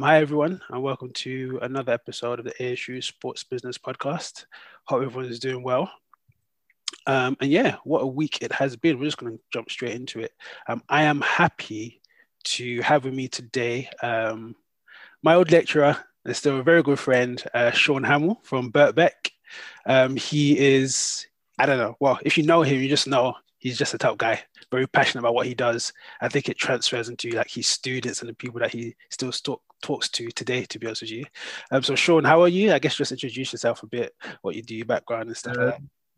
Hi, everyone, and welcome to another episode of the ASU Sports Business Podcast. Hope everyone is doing well. Um, and yeah, what a week it has been. We're just going to jump straight into it. Um, I am happy to have with me today um, my old lecturer and still a very good friend, uh, Sean Hamil from Birkbeck. Um, he is, I don't know, well, if you know him, you just know he's just a top guy, very passionate about what he does. I think it transfers into like his students and the people that he still talk, talks to today, to be honest with you. Um, so, Sean, how are you? I guess just introduce yourself a bit, what you do, your background and stuff uh,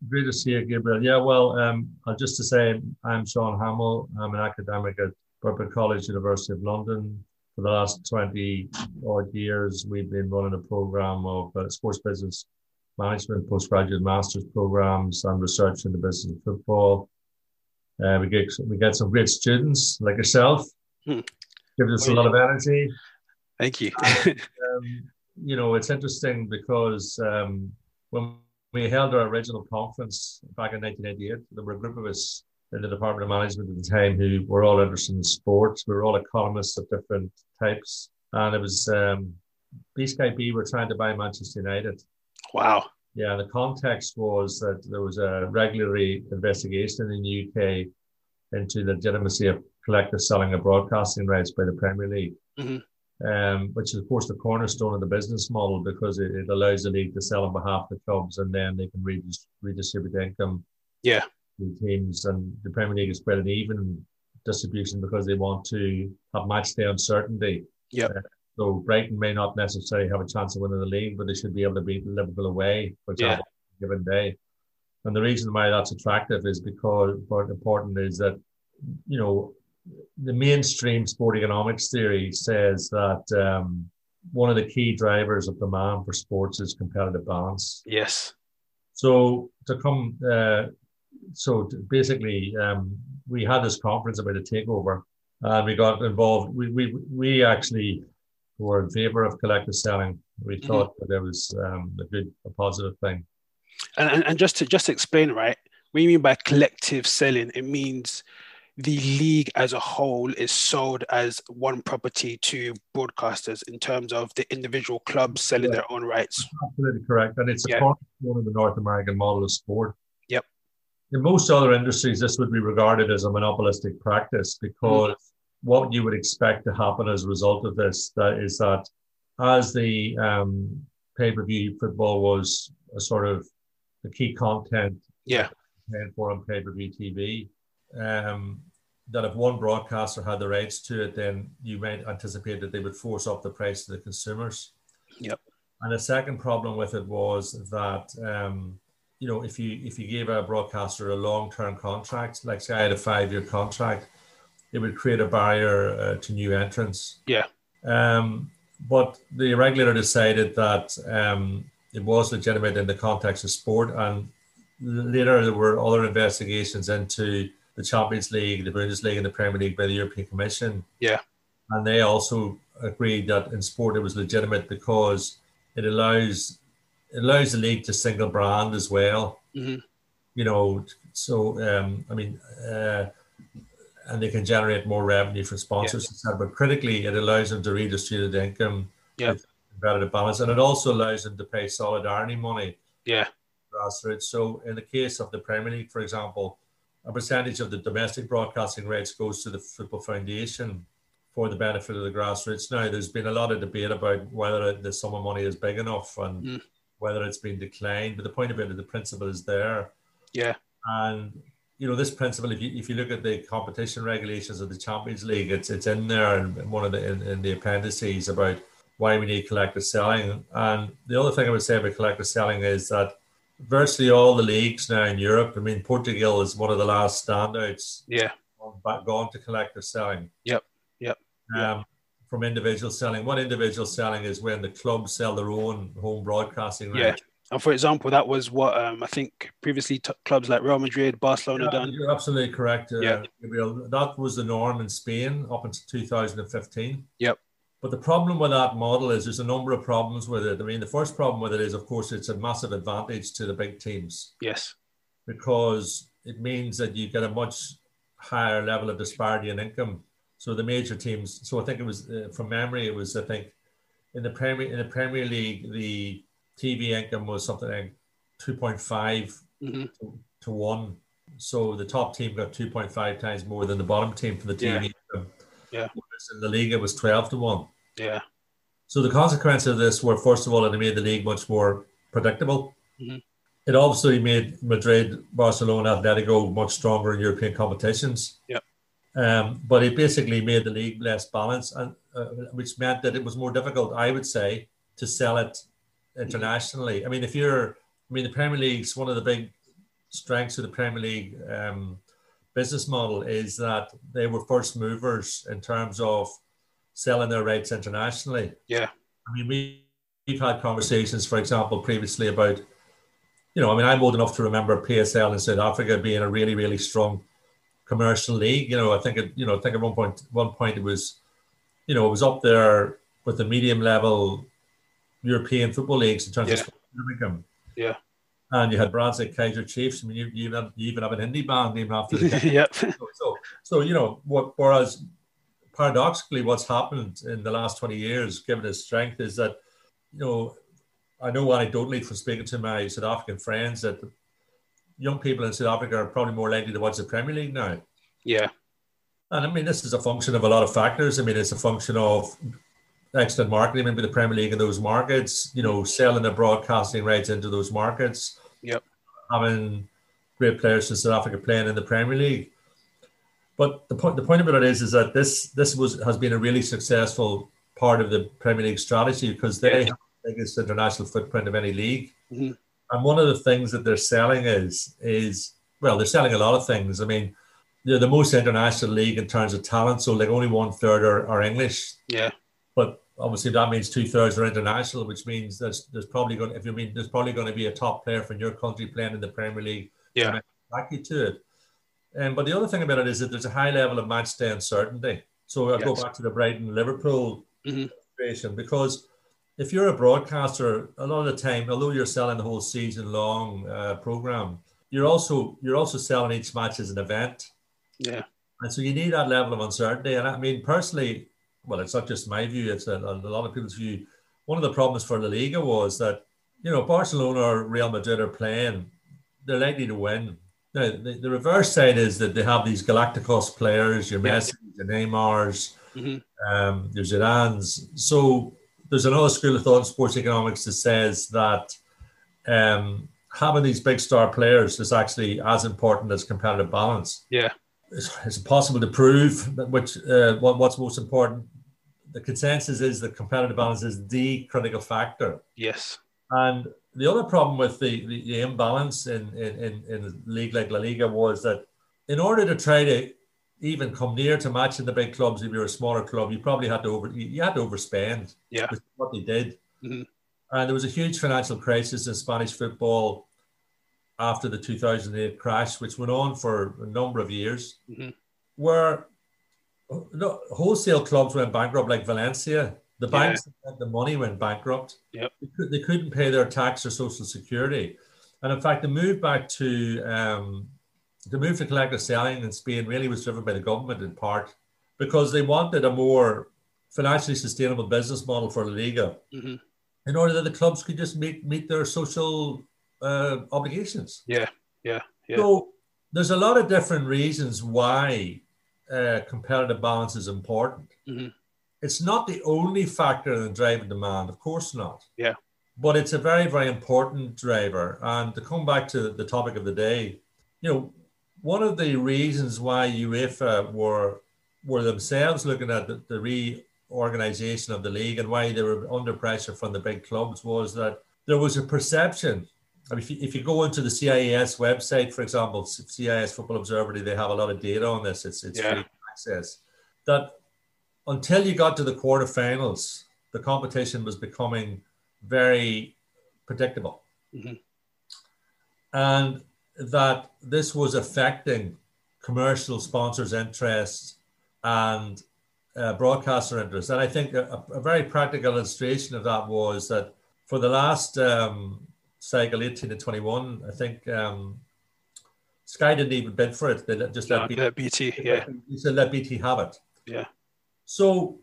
to see you, Gabriel. Yeah, well, um, just to say, I'm Sean Hamil. I'm an academic at Birkbeck College, University of London. For the last 20 odd years, we've been running a program of uh, sports business management, postgraduate master's programs, and research in the business of football. Uh, we get we get some great students like yourself. Hmm. Gives us a lot of energy. Thank you. and, um, you know, it's interesting because um, when we held our original conference back in 1988, there were a group of us in the Department of Management at the time who were all interested in sports. We were all economists of different types. And it was um, BSkyB were trying to buy Manchester United. Wow. Yeah, the context was that there was a regulatory investigation in the UK into the legitimacy of collective selling of broadcasting rights by the Premier League, mm-hmm. Um, which is, of course, the cornerstone of the business model because it, it, allows the league to sell on behalf of the clubs and then they can redistribute income. Yeah To teams, and the Premier League is quite an even distribution because they want to have match day uncertainty. Yeah. Uh, so Brighton may not necessarily have a chance of winning the league, but they should be able to beat Liverpool away, for example, yeah. given day. And the reason why that's attractive is because what important is that, you know, the mainstream sport economics theory says that um, one of the key drivers of demand for sports is competitive balance. Yes. So to come uh, so basically, um, we had this conference about a takeover, and we got involved. We we we actually were in favor of collective selling. We mm-hmm. thought that there was um, a good, a positive thing. And, and and just to just to explain, right? What you mean by collective selling? It means the league as a whole is sold as one property to broadcasters in terms of the individual clubs selling yeah. their own rights. Absolutely correct. And it's yeah. one of the North American model of sport Yep. in most other industries, this would be regarded as a monopolistic practice because mm. what you would expect to happen as a result of this that is that as the um, pay-per-view football was a sort of the key content yeah for on pay-per-view TV, um, that if one broadcaster had the rights to it, then you might anticipate that they would force up the price to the consumers. Yep. And the second problem with it was that um, you know, if you if you gave a broadcaster a long term contract, like say I had a five year contract, it would create a barrier uh, to new entrants. Yeah. Um, but the regulator decided that um, it was legitimate in the context of sport, and later there were other investigations into the Champions League, the Bundesliga, and the Premier League by the European Commission. Yeah. And they also agreed that in sport it was legitimate because it allows it allows the league to single brand as well. Mm-hmm. You know, so um, I mean, uh, and they can generate more revenue from sponsors, yeah. But critically, it allows them to redistribute the income, yeah, competitive balance, and it also allows them to pay solidarity money. Yeah, grassroots. So in the case of the Premier League, for example, a percentage of the domestic broadcasting rights goes to the Football Foundation for the benefit of the grassroots. Now, there's been a lot of debate about whether the sum of money is big enough, and mm whether it's been declined. But the point of it is the principle is there. Yeah. And you know this principle. If you if you look at the competition regulations of the Champions League, it's it's in there and in one of the in, in the appendices about why we need collective selling. And the other thing I would say about collective selling is that virtually all the leagues now in Europe. I mean, Portugal is one of the last standouts. Yeah. But gone to collective selling. Yep. Yep. Um, from individual selling. What individual selling is when the clubs sell their own home broadcasting Yeah. And for example, that was what um, I think previously t- clubs like Real Madrid, Barcelona yeah, done. You're absolutely correct. Uh, yeah. That was the norm in Spain up until 2015. Yep. But the problem with that model is there's a number of problems with it. I mean, the first problem with it is, of course, it's a massive advantage to the big teams. Yes. Because it means that you get a much higher level of disparity in income so the major teams. So I think it was uh, from memory. It was I think in the Premier in the Premier League, the TV income was something like 2.5 hmm to, to one. So the top team got 2.5 times more than the bottom team for the TV Yeah. income. Yeah. In the league, it was 12 to one. Yeah. So the consequence of this were, first of all, it made the league much more predictable. Mhm. It obviously made Madrid, Barcelona, Atletico much stronger in European competitions. Yep. Um, but it basically made the league less balanced, and uh, which meant that it was more difficult, I would say, to sell it internationally. I mean, if you're, I mean, the Premier League's one of the big strengths of the Premier League um, business model is that they were first movers in terms of selling their rights internationally. Yeah. I mean, we, we've had conversations, for example, previously about, you know, I mean, I'm old enough to remember PSL in South Africa being a really, really strong commercial league. You know, I think it, you know, I think at one point, one point it was, you know, it was up there with the medium level European football leagues in terms Yeah. of. Yeah. And you had brands like Kaiser Chiefs. I mean, you, you, even, have, you even have an indie band named after the yep. so, so, so, you know, what, whereas paradoxically, what's happened in the last 20 years, given its strength, is that, you know, I know anecdotally from speaking to my South African friends that young people in South Africa are probably more likely to watch the Premier League now. Yeah. And I mean, this is a function of a lot of factors. I mean, it's a function of excellent marketing, maybe the Premier League in those markets, you know, selling the broadcasting rights into those markets. Yep. Having great players from South Africa playing in the Premier League. But the point the point about it is is that this this was has been a really successful part of the Premier League strategy because they Yeah. have the biggest international footprint of any league. Mhm. And one of the things that they're selling is is well, they're selling a lot of things. I mean, they're the most international league in terms of talent. So like only one third are, are English, Yeah. but obviously that means two thirds are international, which means there's there's probably going if you mean there's probably going to be a top player from your country playing in the Premier League. Yeah. Back you to it. Um, but the other thing about it is that there's a high level of match day uncertainty. So I go back to the Brighton Liverpool Mhm. situation because if you're a broadcaster, a lot of the time, although you're selling the whole season long uh, program, you're also you're also selling each match as an event. Yeah. And so you need that level of uncertainty. And I mean, personally, well, it's not just my view, it's a, a lot of people's view. One of the problems for La Liga was that, you know, Barcelona or Real Madrid are playing, they're likely to win. Now, the, the reverse side is that they have these Galacticos players, your Yeah. Messi, your Neymars, Mhm. um, your Zidane's. So there's another school of thought in sports economics that says that um, having these big star players is actually as important as competitive balance Yeah. it's, it's impossible to prove that which uh, what, what's most important. The consensus is that competitive balance is the critical factor. Yes. And the other problem with the, the, the imbalance in, in, in, a league like La Liga was that in order to try to even come near to matching the big clubs, if you're a smaller club, you probably had to over you had to overspend. Yeah. What they did. Mhm. And there was a huge financial crisis in Spanish football after the 2008 crash, which went on for a number of years, Mhm. where no, wholesale clubs went bankrupt, like Valencia. The Yeah. banks that had the money went bankrupt. Yep. They, could, couldn't pay their tax or social security. And in fact, the move back to um, the move to collective selling in Spain really was driven by the government in part because they wanted a more financially sustainable business model for La Liga Mhm. in order that the clubs could just meet meet their social uh, obligations. Yeah. Yeah. Yeah. So there's a lot of different reasons why uh, competitive balance is important. Mhm. It's not the only factor in driving demand, of course not. Yeah. But it's a very, very important driver. And to come back to the topic of the day, you know, one of the reasons why UEFA were were themselves looking at the, the reorganization of the league and why they were under pressure from the big clubs was that there was a perception. I mean, if you, if you go into the CIES website, for example, CIES Football Observatory, they have a lot of data on this. It's it's Yeah. free access. That until you got to the quarterfinals, the competition was becoming very predictable. Mhm. And that this was affecting commercial sponsors' interests and uh, broadcaster interests. And I think a, a very practical illustration of that was that for the last um, cycle, 18 to 21, I think um, Sky didn't even bid for it. They let- just let No, BT yeah, BT. Yeah. he said, let BT have it. Yeah. So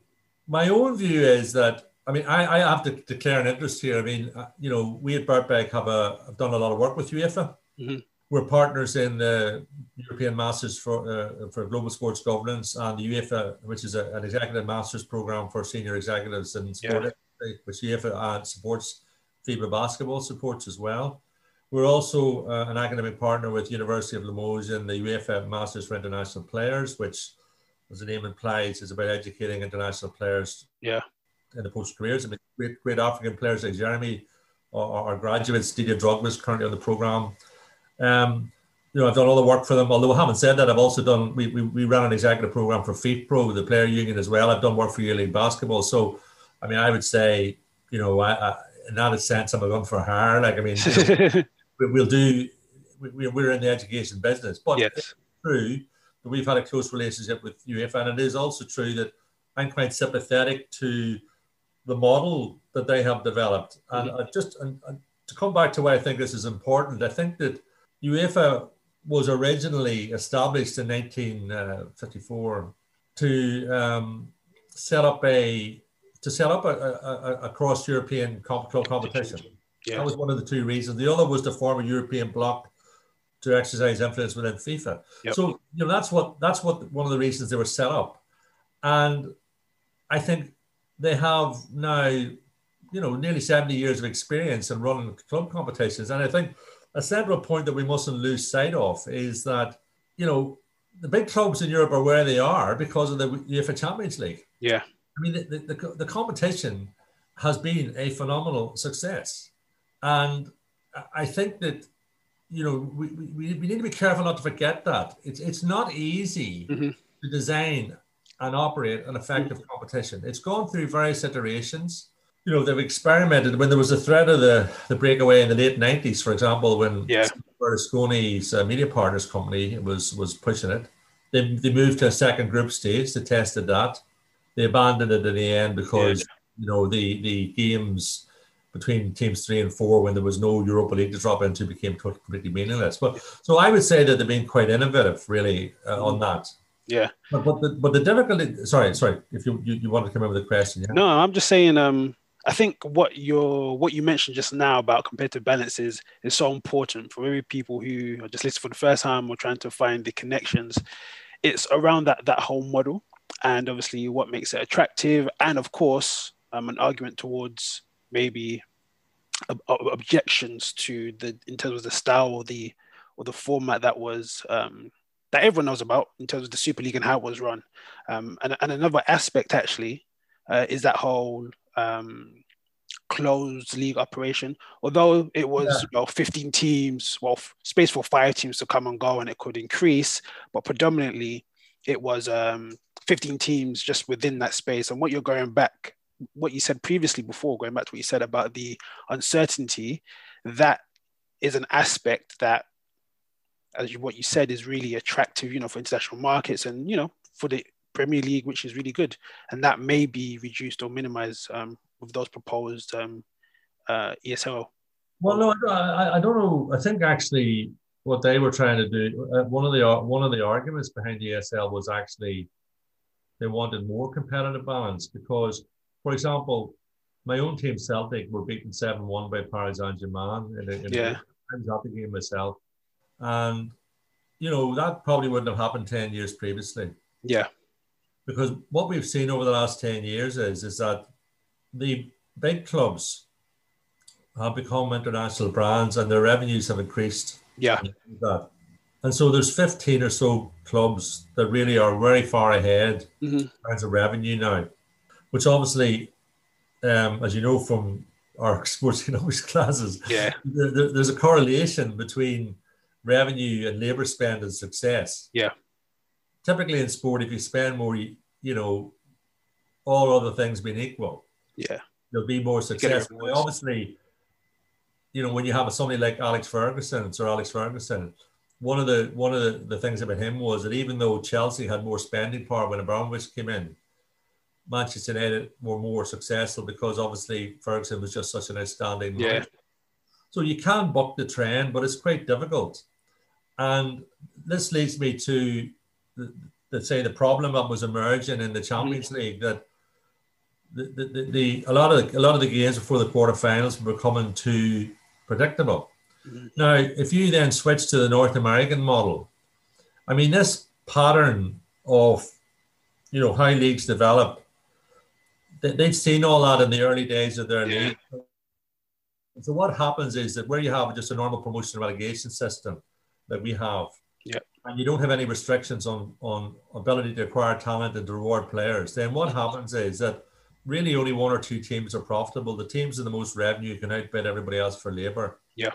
my own view is that I mean, I, I have to declare an interest here. I mean, uh, you know, we at Birkbeck have, a, have done a lot of work with UEFA. Mm-hmm. We're partners in the European Masters for uh, for Global Sports Governance and the UEFA, which is a, an executive masters program for senior executives in sport, yeah. which UEFA supports FIBA basketball supports as well. We're also uh, an academic partner with University of Limoges in the UEFA Masters for International Players, which, as the name implies, is about educating international players. Yeah. In the post careers, I mean, great, great African players like Geremi, our, graduates, Didier Drogba is currently on the program. Um, you know, I've done all the work for them. Although I haven't said that, I've also done. We, we, we ran an executive program for FIFPro, the player union as well. I've done work for EuroLeague basketball. So, I mean, I would say, you know, I, I, in that sense, I'm a gun for hire. Like, I mean, you know, we'll do. We, we're in the education business, but yes. it's true we've had a close relationship with UEFA, and it is also true that I'm quite sympathetic to the model that they have developed. And mm-hmm. just and, and to come back to why I think this is important, I think that UEFA was originally established in 1954 to um, set up a to set up a, a, a cross European competition. Yeah. That was one of the two reasons. The other was to form a European bloc to exercise influence within FIFA. Yep. So you know that's what that's what one of the reasons they were set up, and I think they have now, you know, nearly seventy years of experience in running club competitions, and I think a central point that we mustn't lose sight of is that you know the big clubs in Europe are where they are because of the UEFA Champions League. Yeah, I mean the, the, the competition has been a phenomenal success. And I think that, you know, we, we, we need to be careful not to forget that. It's, it's not easy mm-hmm. to design and operate an effective mm-hmm. competition. It's gone through various iterations. You know, they've experimented when there was a threat of the, the breakaway in the late 90s, for example, when yeah. Berlusconi's uh, media partners company was, was pushing it. They, they moved to a second group stage. They tested that. They abandoned it in the end because, yeah. you know, the, the games between teams three and four when there was no Europa League to drop into became completely meaningless. But so I would say that they've been quite innovative, really, uh, on that. Yeah. But, but the but the difficulty. Sorry, sorry. If you you, you want to come in with a question, yeah. No, I'm just saying. Um, I think what you're what you mentioned just now about competitive balance is is so important for maybe people who are just listening for the first time or trying to find the connections. It's around that that whole model, and obviously what makes it attractive, and of course, um, an argument towards maybe objections to the in terms of the style or the or the format that was um, that everyone knows about in terms of the Super League and how it was run. Um, and, and another aspect actually uh, is that whole um, closed league operation. Although it was yeah. you know, 15 teams, well, f- space for five teams to come and go, and it could increase, but predominantly it was um, 15 teams just within that space. And what you're going back what you said previously before, going back to what you said about the uncertainty, that is an aspect that, as you, what you said, is really attractive, you know, for international markets and, you know, for the Premier League, which is really good. And that may be reduced or minimized um, with those proposed um, uh, ESL. Well, no, I, I, don't know. I think actually what they were trying to do, uh, one of the one of the arguments behind the ESL was actually they wanted more competitive balance because for example, my own team Celtic were beaten seven one by Paris Saint Germain in, a, in yeah. I was at the game myself, and you know that probably wouldn't have happened ten years previously. Yeah, because what we've seen over the last ten years is is that the big clubs have become international brands and their revenues have increased. Yeah, that. And so there's 15 or so clubs that really are very far ahead mm-hmm. in terms of revenue now which obviously, um, as you know from our sports economics classes, yeah, there, there, there's a correlation between revenue and labor spend and success. Yeah. Typically in sport, if you spend more, you, you know, all other things being equal, yeah, you'll be more successful. Obviously, you know, when you have somebody like Alex Ferguson, Sir Alex Ferguson, one of the one of the, the things about him was that even though Chelsea had more spending power when Abramovich came in, Manchester United were more successful because obviously Ferguson was just such an outstanding yeah. So you can buck the trend, but it's quite difficult. And this leads me to, the, let's say, the problem that was emerging in the Champions mm-hmm. League that the, the, the, a lot of the, a lot of the games before the quarterfinals were becoming too predictable. Mm-hmm. Now, if you then switch to the North American model, I mean, this pattern of you know how leagues develop, they'd seen all that in the early days of their yeah. league. So what happens is that where you have just a normal promotion relegation system that we have, yeah. and you don't have any restrictions on on ability to acquire talent and to reward players, then what happens is that really only one or two teams are profitable. The teams with the most revenue can outbid everybody else for labour. Yeah.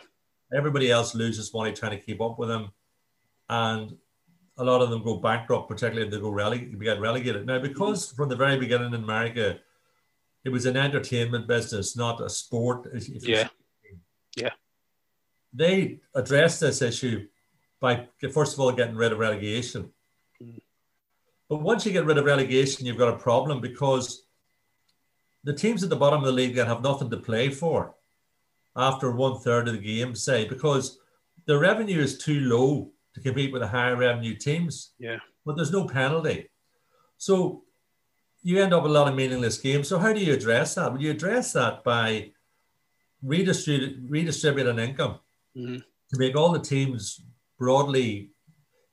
Everybody else loses money trying to keep up with them. And a lot of them go bankrupt, particularly if they go releg- get relegated. Now, because from the very beginning in America, it was an entertainment business, not a sport. yeah. Yeah. They addressed this issue by, first of all, getting rid of relegation. Mm. But once you get rid of relegation, you've got a problem because the teams at the bottom of the league that have nothing to play for after one third of the game, say, because the revenue is too low to compete with the higher revenue teams. Yeah. But there's no penalty. So you end up with a lot of meaningless games. So how do you address that? Well, you address that by redistribute, redistributing income mm-hmm. to make all the teams broadly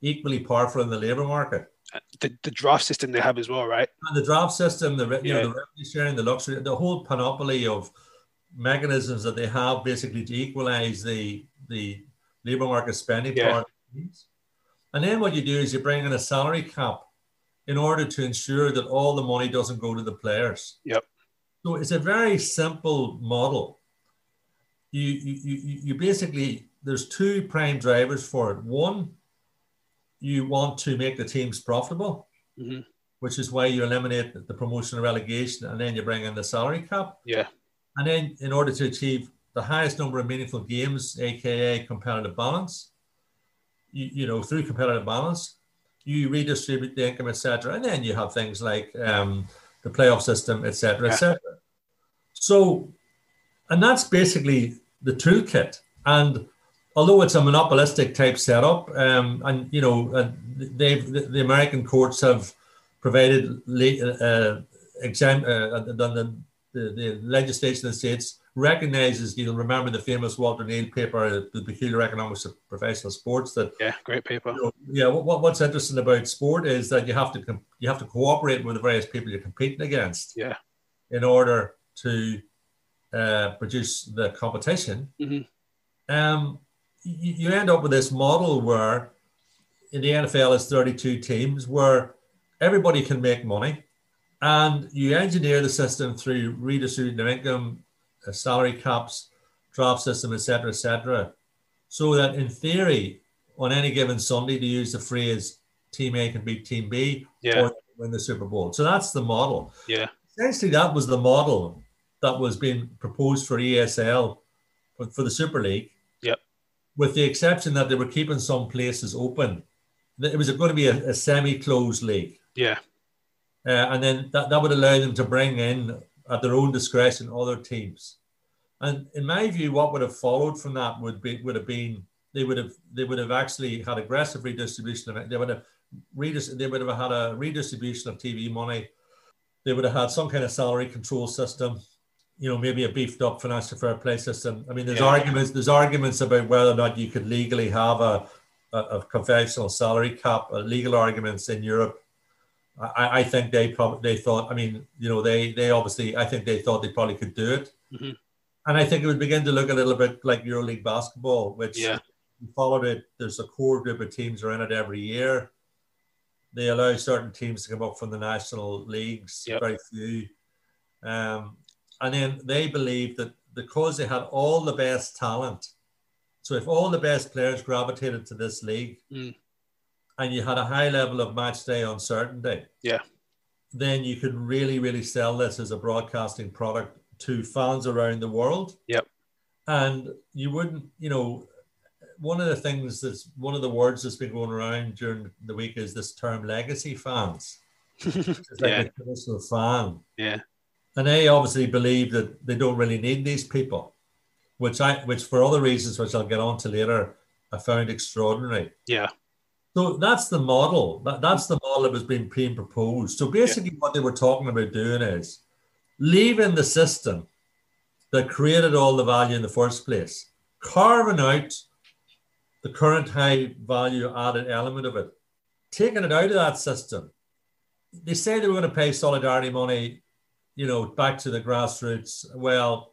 equally powerful in the labour market. The, the draft system they have as well, right? And the draft system, the, you yeah. know, the revenue sharing, the luxury, the whole panoply of mechanisms that they have basically to equalize the the labour market spending yeah. power and then what you do is you bring in a salary cap in order to ensure that all the money doesn't go to the players. Yep. So it's a very simple model. You, you, you, you basically, there's two prime drivers for it. One, you want to make the teams profitable, mm-hmm. which is why you eliminate the promotion and relegation and then you bring in the salary cap. Yeah. And then in order to achieve the highest number of meaningful games, aka competitive balance, you, you know, through competitive balance, you redistribute the income, etc. And then you have things like um, the playoff system, etc., etc. So, and that's basically the toolkit. And although it's a monopolistic type setup, um, and you know, uh, they've the, the, American courts have provided uh, exam, uh, done the, the, the legislation in the states recognizes, you'll remember the famous Walter Neale paper, The Peculiar Economics of Professional Sports. That yeah, great paper. You know, yeah, what, what's interesting about sport is that you have to you have to cooperate with the various people you're competing against. Yeah. In order to uh, produce the competition, mm-hmm. um, you, you end up with this model where in the NFL is 32 teams where everybody can make money and you engineer the system through redistributing income uh, salary caps, draft system, etc., etc. So that in theory, on any given Sunday, to use the phrase, Team A can beat Team B yeah. or win the Super Bowl. So that's the model. Yeah. Essentially, that was the model that was being proposed for ESL for, for the Super League. Yep. With the exception that they were keeping some places open. It was going to be a, a semi-closed league. Yeah. Uh, and then that, that would allow them to bring in at their own discretion other teams. And in my view, what would have followed from that would be would have been they would have they would have actually had aggressive redistribution of it. They would have redis- they would have had a redistribution of TV money. They would have had some kind of salary control system, you know, maybe a beefed up financial fair play system. I mean, there's yeah. arguments there's arguments about whether or not you could legally have a, a, a conventional salary cap, uh, legal arguments in Europe I, I think they probably they thought. I mean, you know, they they obviously I think they thought they probably could do it, mm-hmm. and I think it would begin to look a little bit like EuroLeague basketball, which yeah. followed it. There's a core group of teams are in it every year. They allow certain teams to come up from the national leagues, yep. very few, um, and then they believe that because they had all the best talent, so if all the best players gravitated to this league. Mm and you had a high level of match day uncertainty, yeah, then you could really, really sell this as a broadcasting product to fans around the world. Yep. And you wouldn't, you know, one of the things that's one of the words that's been going around during the week is this term legacy fans. it's like yeah. a traditional fan. Yeah. And they obviously believe that they don't really need these people, which I which for other reasons which I'll get on to later, I found extraordinary. Yeah. So that's the model. That, that's the model that was being being proposed. So basically, yeah. what they were talking about doing is leaving the system that created all the value in the first place, carving out the current high value added element of it, taking it out of that system. They say they were going to pay solidarity money, you know, back to the grassroots. Well,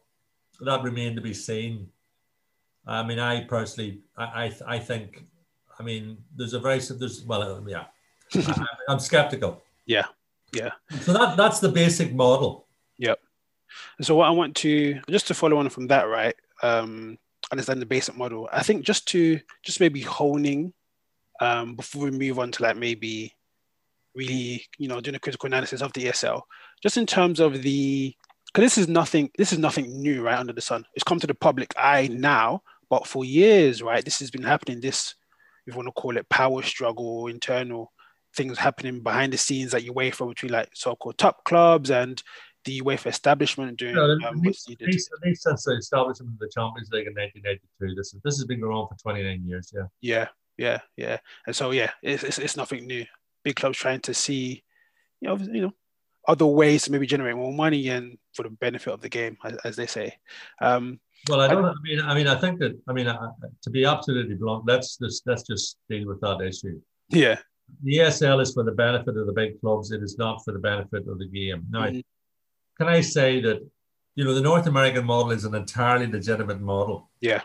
that remained to be seen. I mean, I personally, I, I, I think, I mean, there's a very, there's, well, yeah, I, I'm skeptical. Yeah, yeah. So that that's the basic model. Yep. So what I want to just to follow on from that, right? Um, understand the basic model. I think just to just maybe honing um, before we move on to like maybe really you know doing a critical analysis of the ESL, just in terms of the because this is nothing this is nothing new right under the sun. It's come to the public eye now, but for years, right, this has been happening. This if you want to call it power struggle, or internal things happening behind the scenes that you wait for between like so-called top clubs and the UEFA establishment doing no, um, what's needed. since the establishment of the Champions League in 1992. This this has been going on for 29 years. Yeah. Yeah, yeah, yeah. And so yeah, it's, it's, it's nothing new. Big clubs trying to see, you know, you know, other ways to maybe generate more money and for the benefit of the game, as, as they say. Um, well, I don't. I, I mean, I mean, I think that. I mean, uh, to be absolutely blunt, let's just let's just deal with that issue. Yeah. The ESL is for the benefit of the big clubs. It is not for the benefit of the game. Now, mm-hmm can I say that you know the North American model is an entirely legitimate model. Yeah.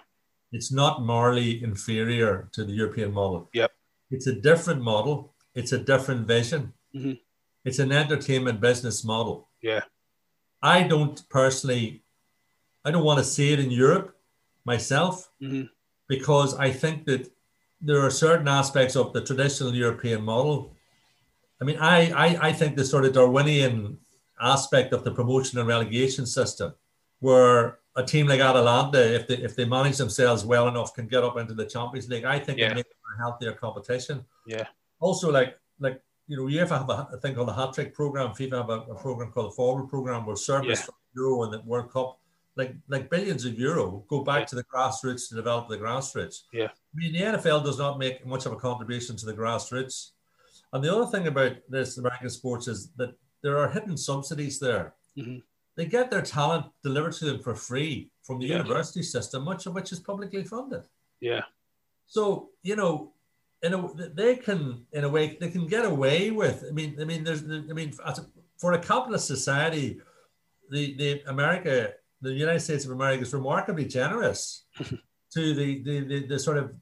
It's not morally inferior to the European model. Yep. It's a different model. It's a different vision. Mm-hmm. It's an entertainment business model. Yeah. I don't personally, I don't want to see it in Europe myself mm-hmm. because I think that there are certain aspects of the traditional European model. I mean, I, I, I think the sort of Darwinian aspect of the promotion and relegation system, where a team like Atalanta, if they if they manage themselves well enough, can get up into the Champions League. I think yeah. it makes a healthier competition. Yeah. Also, like like you know, UEFA have a, a thing called the hat trick program. FIFA have a, a, program called the Forward program, where service yeah. from Euro and the World Cup, like like billions of euro, go back yeah. to the grassroots to develop the grassroots. Yeah. I mean, the NFL does not make much of a contribution to the grassroots. And the other thing about this American sports is that there are hidden subsidies there. Mm-hmm. They get their talent delivered to them for free from the yeah. university system, much of which is publicly funded. Yeah. So you know, in a, they can, in a way, they can get away with. I mean, I mean, there's, I mean, for a capitalist society, the the America, the United States of America is remarkably generous to the, the the, the sort of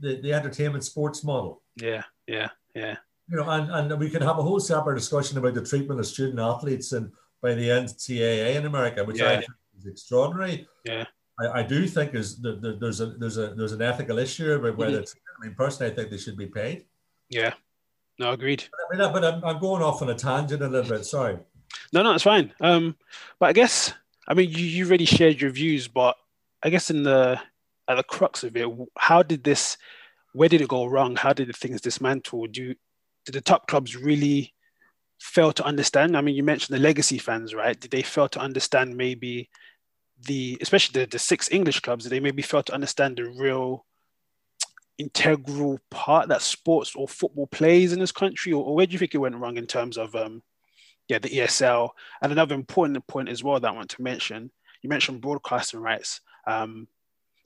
the, the entertainment sports model. Yeah, yeah, yeah you know, and, and we can have a whole separate discussion about the treatment of student athletes and by the NCAA in America, which yeah. I think is extraordinary. Yeah. I, I do think is the, the, there's a there's a there's an ethical issue about whether mm-hmm. I mean personally I think they should be paid. Yeah. No, agreed. But, I mean, but I'm, I'm going off on a tangent a little bit. Sorry. No, no, it's fine. Um, but I guess I mean you you already shared your views, but I guess in the at the crux of it, how did this? Where did it go wrong? How did the things dismantle? Do did the top clubs really fail to understand? I mean, you mentioned the legacy fans, right? Did they fail to understand maybe the, especially the, the six English clubs, did they maybe fail to understand the real integral part that sports or football plays in this country? Or, or where do you think it went wrong in terms of, um, yeah, the ESL? And another important point as well that I want to mention, you mentioned broadcasting rights. Um,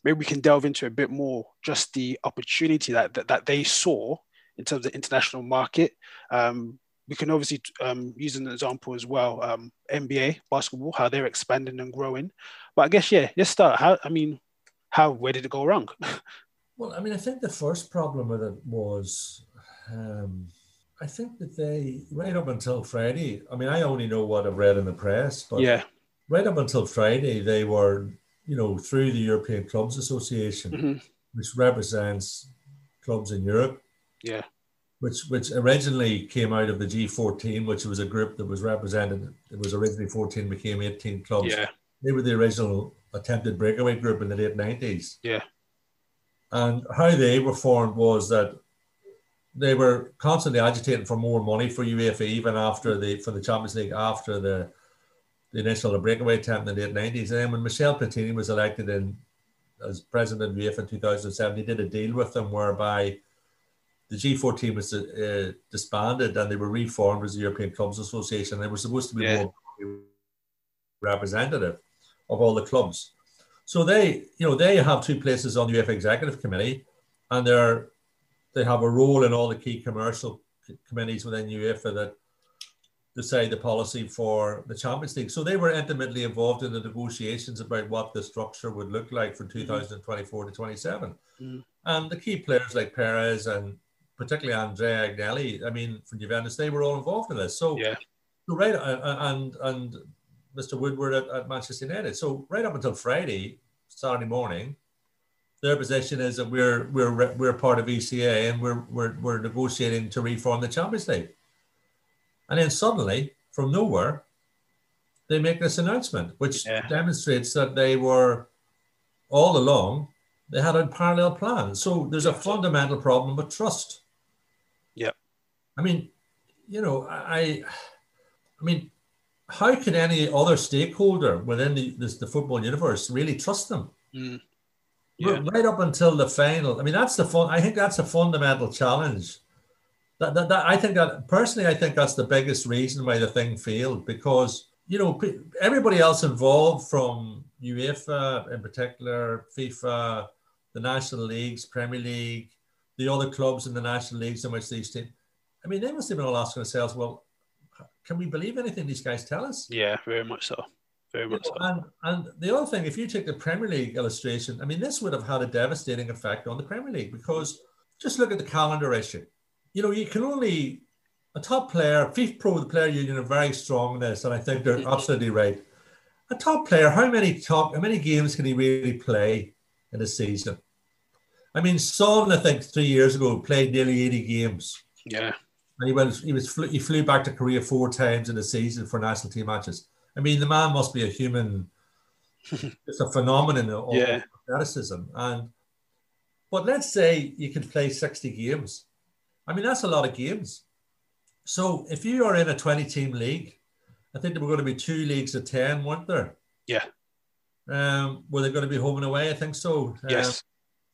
maybe we can delve into a bit more just the opportunity that, that, that they saw in terms of the international market. Um, we can obviously um, use an example as well, um, NBA basketball, how they're expanding and growing. But I guess yeah, let's start. How I mean, how where did it go wrong? well, I mean, I think the first problem with it was, um, I think that they right up until Friday. I mean, I only know what I've read in the press, but yeah, right up until Friday, they were, you know, through the European Clubs Association, mm-hmm. which represents clubs in Europe yeah. Which which originally came out of the G14, which was a group that was represented. It was originally 14, became 18 clubs. Yeah. They were the original attempted breakaway group in the late 90s. Yeah. And how they were formed was that they were constantly agitating for more money for UEFA, even after the for the Champions League after the the initial breakaway attempt in the late 90s. And then when Michel Platini was elected in as president of UEFA in 2007, he did a deal with them whereby the G14 was uh, disbanded and they were reformed as the European Clubs Association. They were supposed to be yeah. more representative of all the clubs. So they, you know, they have two places on the UEFA Executive Committee, and they're they have a role in all the key commercial committees within UEFA that decide the policy for the Champions League. So they were intimately involved in the negotiations about what the structure would look like from 2024 to 27. Mm. And the key players like Perez and particularly Andrea Agnelli, I mean, from Juventus, they were all involved in this. So, yeah. so right, uh, uh, and and Mr. Woodward at, at Manchester United. So right up until Friday, Saturday morning, their position is that we're we're we're part of ECA and we're we're, we're negotiating to reform the Champions League. And then suddenly, from nowhere, they make this announcement, which yeah. demonstrates that they were all along they had a parallel plan. So there's a fundamental problem with trust. Yeah. I mean, you know, I, I mean, how can any other stakeholder within the, this, the football universe really trust them? Mm. Yeah. Right up until the final. I mean, that's the fun. I think that's a fundamental challenge that, that, that I think that personally, I think that's the biggest reason why the thing failed because you know everybody else involved from UEFA in particular, FIFA, the national leagues, Premier League, the other clubs in the national leagues in which these teams. I mean, they must have been all asking themselves, well, can we believe anything these guys tell us? Yeah, very much so. Very much you know, so. And, and the other thing, if you take the Premier League illustration, I mean, this would have had a devastating effect on the Premier League because just look at the calendar issue you know, you can only a top player, FIFPro, the player union, are very strong in this, and I think they're absolutely right. A top player, how many top, how many games can he really play in a season? I mean, Son, I think three years ago played nearly 80 games. Yeah. And he went, he was, he flew back to Korea four times in a season for national team matches. I mean, the man must be a human. it's a phenomenon of yeah. athleticism. And, but let's say you can play 60 games I mean, that's a lot of games. So if you are in a 20 team league, I think there were going to be two leagues of 10, weren't there? Yeah. Um, were they going to be home and away? I think so. Yes. Um,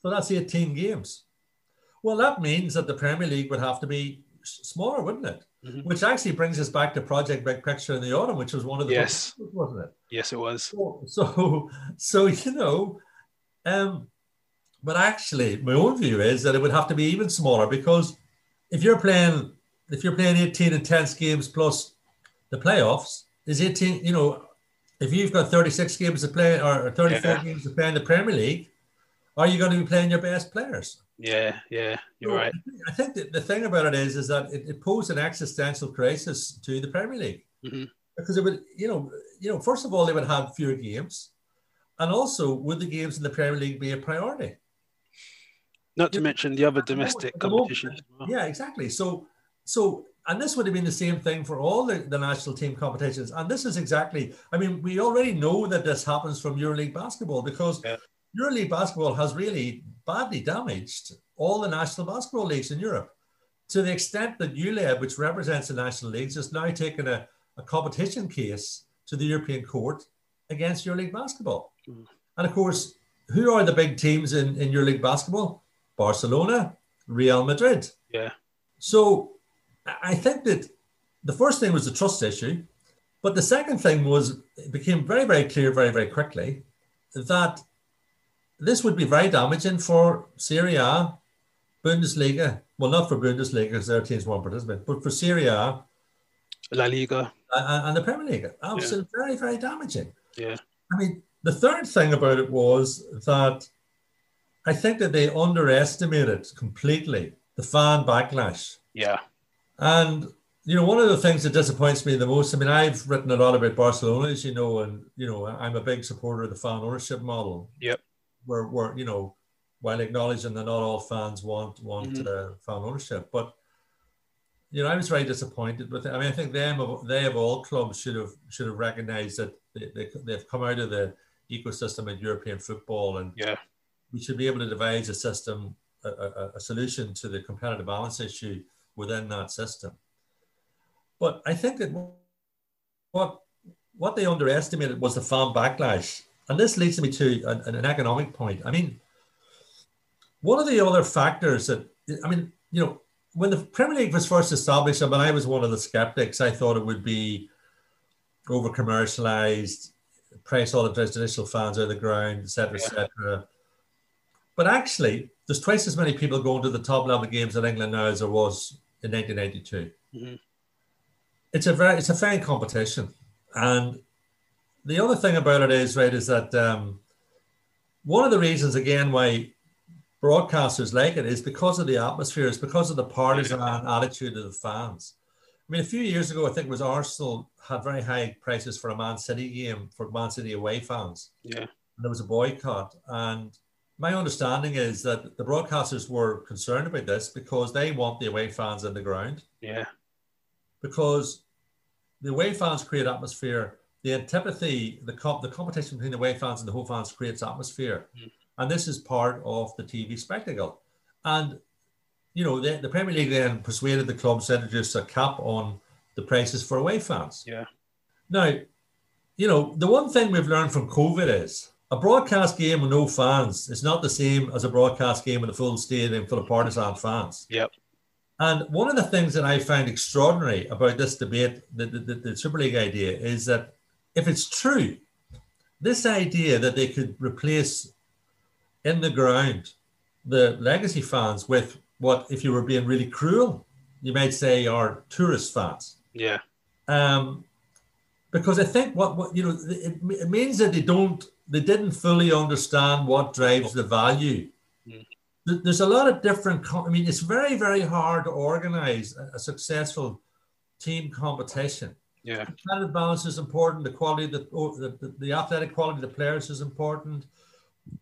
so that's 18 games. Well, that means that the Premier League would have to be smaller, wouldn't it? Mm-hmm. Which actually brings us back to Project Big Picture in the autumn, which was one of the yes, wasn't it? Yes, it was. So, so, so you know, um, but actually, my own view is that it would have to be even smaller because if you're playing if you're playing 18 intense games plus the playoffs, is 18, you know, if you've got 36 games to play or 34 yeah. games to play in the Premier League, are you going to be playing your best players? Yeah, yeah, you're so right. I think that the thing about it is, is that it, it posed an existential crisis to the Premier League mm-hmm. because it would, you know, you know, first of all, they would have fewer games, and also would the games in the Premier League be a priority? Not to mention the other domestic competitions. Well. Yeah, exactly. So, so, and this would have been the same thing for all the, the national team competitions. And this is exactly, I mean, we already know that this happens from EuroLeague basketball because yeah. EuroLeague basketball has really badly damaged all the national basketball leagues in Europe to the extent that ULEB, which represents the national leagues, has now taken a, a competition case to the European court against EuroLeague basketball. Mm. And of course, who are the big teams in, in EuroLeague basketball? Barcelona, Real Madrid. Yeah. So I think that the first thing was the trust issue, but the second thing was it became very, very clear very, very quickly that this would be very damaging for Serie A, Bundesliga. Well, not for Bundesliga because their teams won't participate, but for Serie A, La Liga, and, and the Premier League. Absolutely, yeah. very, very damaging. Yeah. I mean, the third thing about it was that I think that they underestimated completely the fan backlash. Yeah. And you know, one of the things that disappoints me the most, I mean, I've written a lot about Barcelona, as you know, and you know, I'm a big supporter of the fan ownership model. Yep. Where, where you know, while acknowledging that not all fans want want mm-hmm. uh, fan ownership, but you know, I was very disappointed with it. I mean, I think them of they of all clubs should have should have recognised that they, they they've come out of the ecosystem in European football and yeah we should be able to devise a system, a, a, a, solution to the competitive balance issue within that system. But I think that what what they underestimated was the fan backlash, and this leads me to an, an economic point. I mean, one of the other factors that I mean, you know, when the Premier League was first established, I mean, I was one of the skeptics. I thought it would be over commercialized price all the traditional fans out of the ground, etc., etc. But actually, there's twice as many people going to the top level games in England now as there was in 1992. Mm-hmm. It's a very it's a fair competition, and the other thing about it is right is that um, one of the reasons again why broadcasters like it is because of the atmosphere, it's because of the partisan attitude of the fans. I mean, a few years ago, I think it was Arsenal had very high prices for a Man City game for Man City away fans. Yeah. And there was a boycott. And my understanding is that the broadcasters were concerned about this because they want the away fans in the ground. Yeah. Because the away fans create atmosphere. The antipathy, the comp, the competition between the away fans and the home fans creates atmosphere. Mm. And this is part of the TV spectacle. And you know, the, the Premier League then persuaded the clubs to introduce a cap on the prices for away fans. Yeah. Now, you know, the one thing we've learned from COVID is a broadcast game with no fans is not the same as a broadcast game with a full stadium full of partisan fans. Yep. And one of the things that I find extraordinary about this debate, the, the, the Super League idea, is that if it's true, this idea that they could replace in the ground the legacy fans with what, if you were being really cruel, you might say are tourist fans. Yeah. Um, because I think what, what you know, it, it means that they don't, they didn't fully understand what drives the value. Mm. There's a lot of different. I mean, it's very, very hard to organize a, a successful team competition. Yeah. The competitive balance is important. The quality, the, the, the athletic quality of the players is important.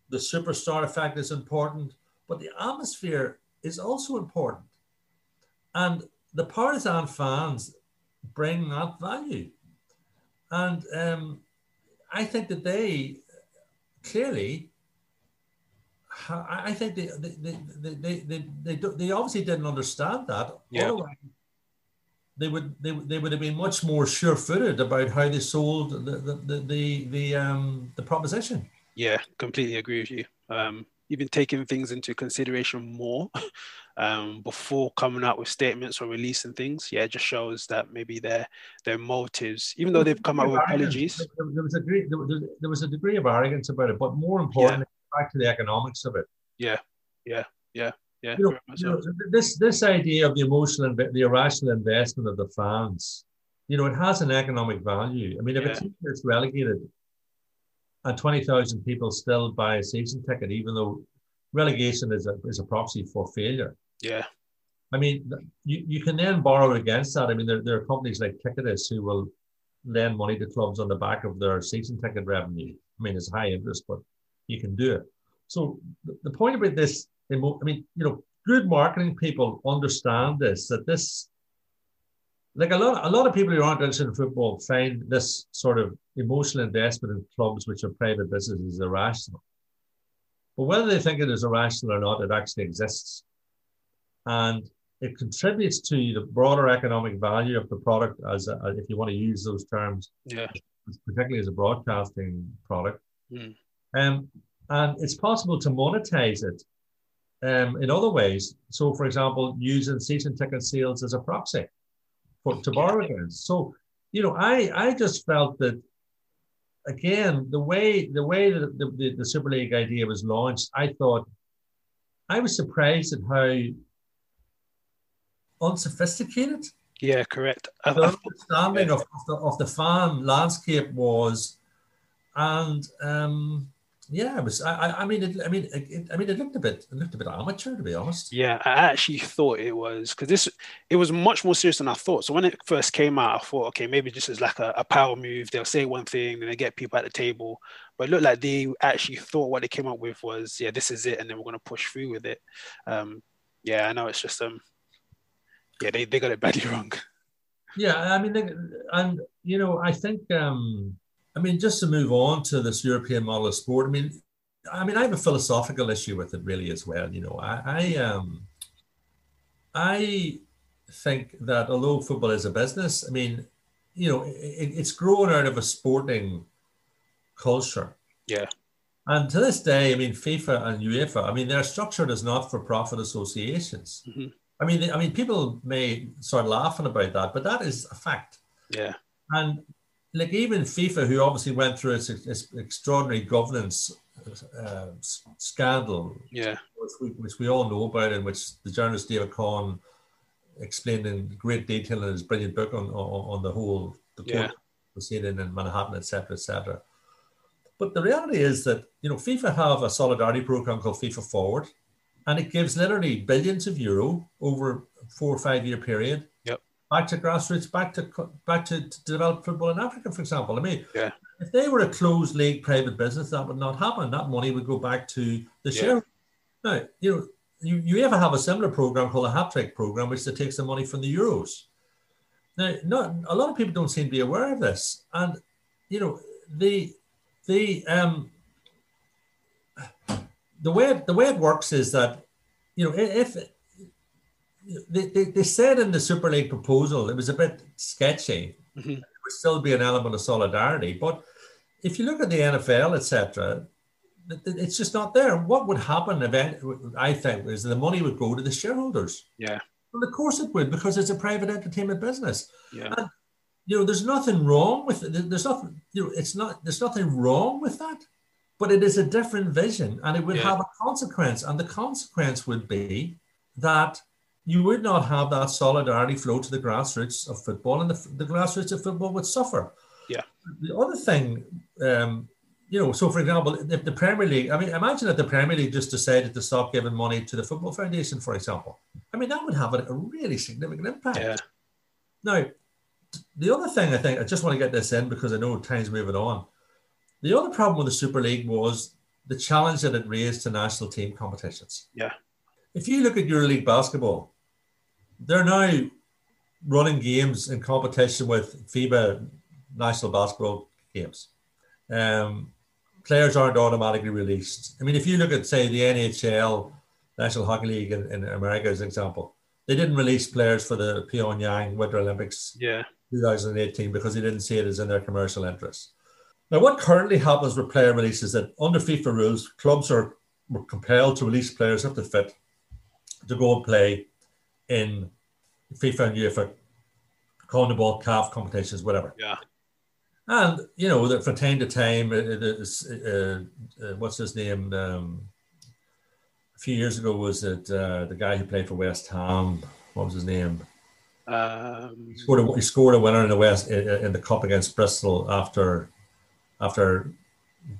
The superstar effect is important. But the atmosphere is also important. And the partisan fans bring that value. And um, I think that they clearly, I think they, they, they, they, they, they, they obviously didn't understand that. Yeah. Otherwise, they would they, they would have been much more sure-footed about how they sold the the the the, the um the proposition. Yeah, completely agree with you. Um, even taking things into consideration more um, before coming out with statements or releasing things. Yeah, it just shows that maybe their their motives, even though they've come out with apologies. There was a degree, there was a degree of arrogance about it, but more importantly, yeah. back to the economics of it. Yeah, yeah, yeah. Yeah, you know, you know, this this idea of the emotional, and the irrational investment of the fans, you know, it has an economic value. I mean, if yeah. a team gets relegated, and 20,000 people still buy a season ticket, even though relegation is a, is a proxy for failure. Yeah. I mean, you, you can then borrow against that. I mean, there, there are companies like Ticketus who will lend money to clubs on the back of their season ticket revenue. I mean, it's high interest, but you can do it. So the, the point about this, I mean, you know, good marketing people understand this, that this like a lot, a lot of people who aren't interested in football find this sort of emotional investment in clubs which are private businesses irrational. But whether they think it is irrational or not, it actually exists, and it contributes to the broader economic value of the product, as a, if you want to use those terms, yeah, particularly as a broadcasting product. Mm. Um, and it's possible to monetize it um, in other ways. So, for example, using season ticket sales as a proxy for, to borrow against. So, you know, I I just felt that again the way the way that the, the, the Super League idea was launched, I thought I was surprised at how unsophisticated. Yeah, correct. The understanding of, of, the, of the fan landscape was, and um, yeah, it was. I, I mean, it, I mean, it, I mean, it looked a bit, it looked a bit amateur, to be honest. Yeah, I actually thought it was because this, it was much more serious than I thought. So when it first came out, I thought, okay, maybe this is like a, a power move. They'll say one thing, then they get people at the table. But it looked like they actually thought what they came up with was, yeah, this is it, and then we're going to push through with it. Um, yeah, I know it's just um, yeah, they they got it badly wrong. Yeah, I mean, they, and you know, I think um I mean, just to move on to this European model of sport, I mean, I mean, I have a philosophical issue with it really as well. You know, I, I um, I think that although football is a business, I mean, you know, it, it's grown out of a sporting culture. Yeah. And to this day, I mean, FIFA and UEFA, I mean, they're structured as not-for-profit associations. Mm-hmm. I mean, I mean, people may start laughing about that, but that is a fact. Yeah. And like even FIFA, who obviously went through its, its extraordinary governance uh, scandal, yeah, which we, which we all know about, and which the journalist David Conn explained in great detail in his brilliant book on on, on the whole the court Yeah. proceeding in Manhattan, etc., etc. But the reality is that you know FIFA have a solidarity program called FIFA Forward, and it gives literally billions of euro over a four or five year period. Yep. Back to grassroots, back to back to, to develop football in Africa, for example. I mean, Yeah. if they were a closed league private business, that would not happen. That money would go back to the Yeah. share. Now, you know, you, UEFA have a similar program called a hat trick program, which takes the money from the Euros. Now, not a lot of people don't seem to be aware of this, and you know, the the um the way the way it works is that you know if they, they, they said in the Super League proposal it was a bit sketchy. Mhm. There would still be an element of solidarity, but if you look at the NFL, etc., it's just not there. What would happen? Event I think is the money would go to the shareholders. yeah, Well, of course it would because it's a private entertainment business yeah, you know, there's nothing wrong with it. There's nothing, you know, it's not, there's nothing wrong with that, but it is a different vision and it would Yeah. have a consequence. And the consequence would be that you would not have that solidarity flow to the grassroots of football and the, the grassroots of football would suffer. Yeah. The other thing, um, you know, so for example, if the Premier League, I mean, imagine if the Premier League just decided to stop giving money to the Football Foundation, for example. I mean, that would have a, a really significant impact. yeah, Now, the other thing I think I just want to get this in because I know time's moving on. The other problem with the Super League was the challenge that it raised to national team competitions. Yeah. If you look at EuroLeague basketball, they're now running games in competition with FIBA national basketball games. Um, players aren't automatically released. I mean, if you look at, say, the NHL, National Hockey League in, in America as an example, they didn't release players for the Pyeongchang Winter Olympics yeah, 2018 because they didn't see it as in their commercial interest. Now, what currently happens with player releases is that under FIFA rules, clubs are compelled to release players if they're fit to go and play in FIFA and UEFA, CONMEBOL, CAF competitions, whatever. yeah, And you know that from time to time, uh, uh, uh, what's his name? Um, a few years ago, was it uh, the guy who played for West Ham? What was his name? um, He scored a, he scored a winner in the West in, in the cup against Bristol after after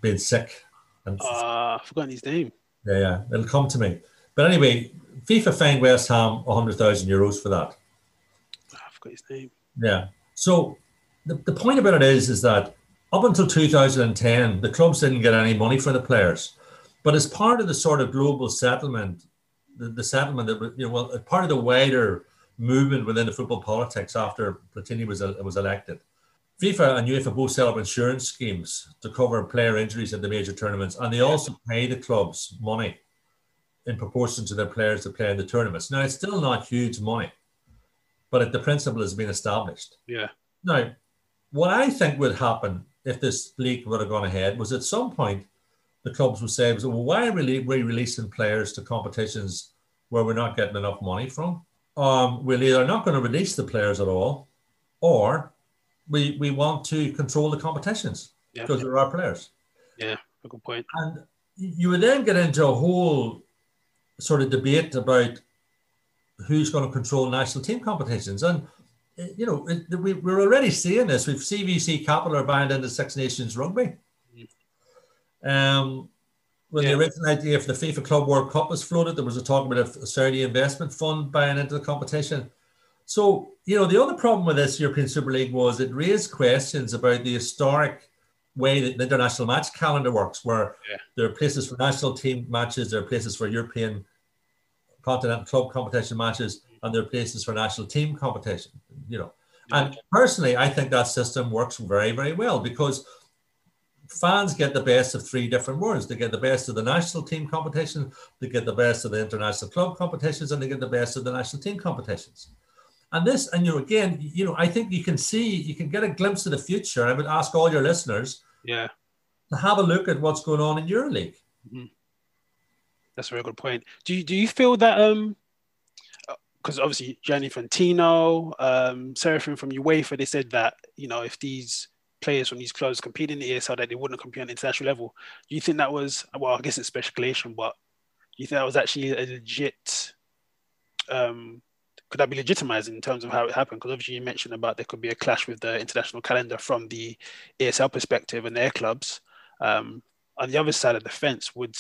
being sick. And uh, I've forgotten his name. yeah, yeah, it'll come to me. But anyway, FIFA fined West Ham hundred thousand euros for that. I forgot his name. Yeah. So the, the point about it is, is that up until 2010, the clubs didn't get any money for the players. But as part of the sort of global settlement, the, the settlement that, you know, well, part of the wider movement within the football politics after Platini was, was elected, FIFA and UEFA both set up insurance schemes to cover player injuries at the major tournaments. And they also pay the clubs money in proportion to their players that play in the tournaments. Now, it's still not huge money, but the principle has been established. Yeah, Now, what I think would happen if this league would have gone ahead was at some point the clubs would say, well, why are we releasing players to competitions where we're not getting enough money from? Um, we're either not going to release the players at all, or we, we want to control the competitions yeah, because there are players. yeah. A good point. And you would then get into a whole sort of debate about who's going to control national team competitions. And, eh, you know, it, we, we're already seeing this. We've CVC Capital are buying into Six Nations Rugby. Um, when Yeah. the original idea for the FIFA Club World Cup was floated, there was a talk about a Saudi investment fund buying into the competition. So, you know, the other problem with this European Super League was it raised questions about the historic way that the international match calendar works, where Yeah. there are places for national team matches, there are places for European continental club competition matches, and there are places for national team competition, you know. And personally, I think that system works very, very well because fans get the best of three different worlds. They get the best of the national team competition, they get the best of the international club competitions, and they get the best of the national team competitions. And this, and you know, again, you know, I think you can see, you can get a glimpse of the future. I would ask all your listeners Yeah, to have a look at what's going on in EuroLeague. that's a very good point. Do you do you feel that um because obviously Gianni Infantino, um, Ceferin from UEFA, they said that you know if these players from these clubs compete in the ESL that they wouldn't compete on the international level. Do you think that was well? I guess it's speculation, but do you think that was actually a legit? Um, could that be legitimized in terms of how it happened? Because obviously you mentioned about there could be a clash with the international calendar from the ESL perspective and their clubs. Um, on the other side of the fence, would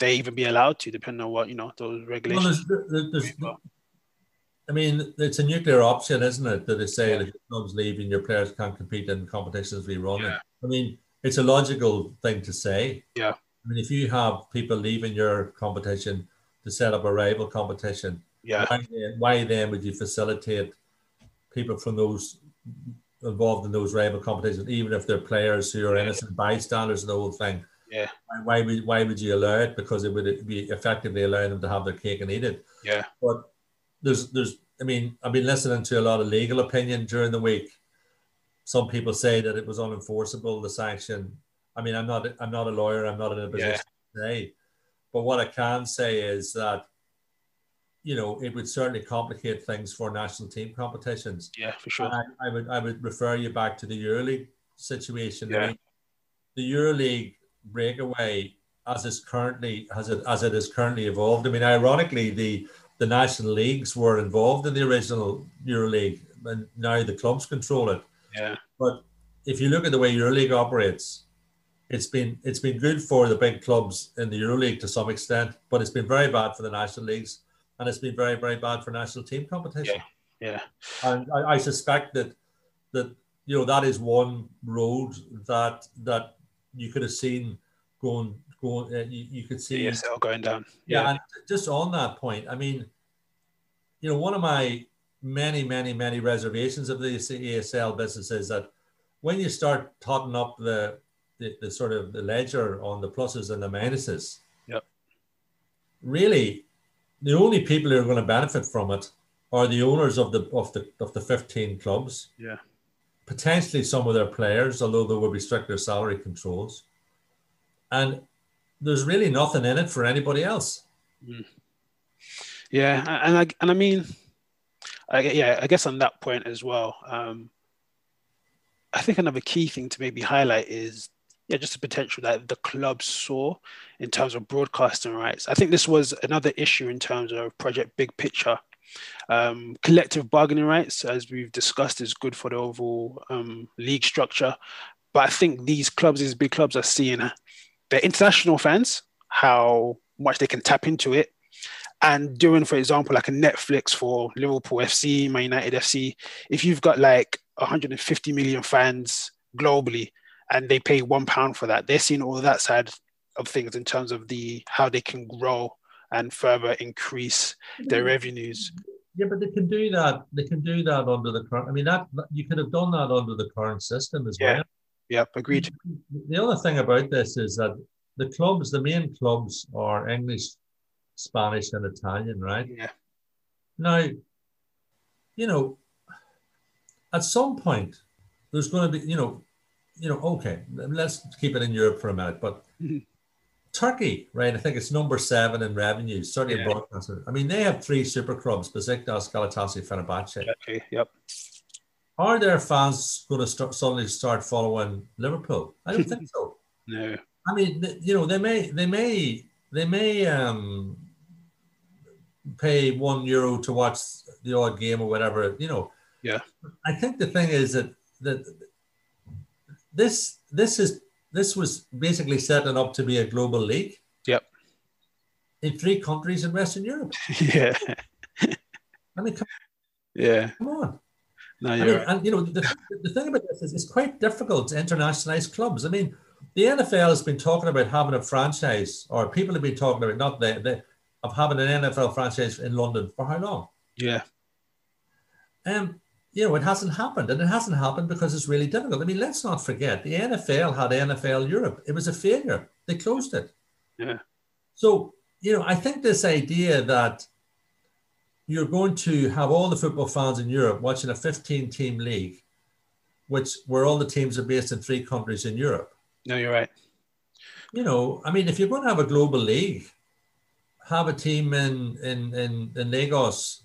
they even be allowed to, depending on what you know those regulations? Well, there's, there's, I mean, it's a nuclear option, isn't it? That they say yeah. that if clubs leave and your players can't compete in competitions we run. Yeah. I mean, it's a logical thing to say. Yeah. I mean, if you have people leaving your competition to set up a rival competition, yeah. Why, why then would you facilitate people from those involved in those rival competitions, even if they're players who are innocent bystanders and the whole thing? Yeah. Why, why would why would you allow it? Because it would be effectively allowing them to have their cake and eat it. Yeah. But there's there's I mean I've been listening to a lot of legal opinion during the week. Some people say that it was unenforceable the sanction. I mean I'm not I'm not a lawyer. I'm not in a position yeah. to say. But what I can say is that you know, it would certainly complicate things for national team competitions. Yeah, for sure. I, I, would I would refer you back to the EuroLeague situation. Yeah. I mean, the EuroLeague breakaway as is currently as it as it is currently evolved. I mean, ironically, the the national leagues were involved in the original EuroLeague, and now the clubs control it. Yeah. But if you look at the way EuroLeague operates, it's been it's been good for the big clubs in the EuroLeague to some extent, but it's been very bad for the national leagues and it's been very, very bad for national team competition. Yeah, yeah. And I, I suspect that that you know that is one road that that you could have seen going going. Uh, you, you, could see ESL going down. Yeah. yeah, and just on that point, I mean, you know, one of my many, many, many reservations of the ESL business is that when you start totting up the, the, the sort of the ledger on the pluses and the minuses, yep. really the only people who are going to benefit from it are the owners of the of the of the 15 clubs. Yeah. Potentially some of their players, although there will be stricter salary controls. And there's really nothing in it for anybody else. Mm. Yeah, and I and I mean, I, yeah, I guess on that point as well. Um, I think another key thing to maybe highlight is yeah, just the potential that the club saw in terms of broadcasting rights. I think this was another issue in terms of Project Big Picture. Um, collective bargaining rights, as we've discussed, is good for the overall um, league structure. But I think these clubs, these big clubs, are seeing their international fans, how much they can tap into it. And doing, for example, like a Netflix for Liverpool FC, Man United FC, if you've got like 150 million fans globally, and they pay one pound for that. They're seeing all of that side of things in terms of the how they can grow and further increase their revenues. Yeah, but they can do that. They can do that under the current. I mean, that you could have done that under the current system as yeah. well. Yeah, agreed. The other thing about this is that the clubs, the main clubs, are English, Spanish, and Italian, right? Yeah. Now, you know, at some point, there's going to be, you know, you know, okay, let's keep it in Europe for a minute, but. Turkey, right? I think it's number seven in revenue, certainly yeah. broadcasting. I mean, they have three super clubs: Besiktas, Galatasaray, Fenerbahce. Okay, yep. Are their fans going to start, suddenly start following Liverpool? I don't think so. No. I mean, you know, they may, they may, they may um, pay one euro to watch the odd game or whatever. You know. Yeah. I think the thing is that that this this is this was basically setting up to be a global league. Yep. In three countries in Western Europe. Yeah. I mean, come, yeah. Come on. No, you're I mean, right. And you know, the, the thing about this is it's quite difficult to internationalize clubs. I mean, the NFL has been talking about having a franchise, or people have been talking about not the, the of having an NFL franchise in London for how long? Yeah. Um, you know, it hasn't happened. And it hasn't happened because it's really difficult. I mean, let's not forget the NFL had NFL Europe. It was a failure. They closed it. Yeah. So, you know, I think this idea that you're going to have all the football fans in Europe watching a 15 team league, which where all the teams are based in three countries in Europe. No, you're right. You know, I mean, if you're going to have a global league, have a team in in in, in Lagos,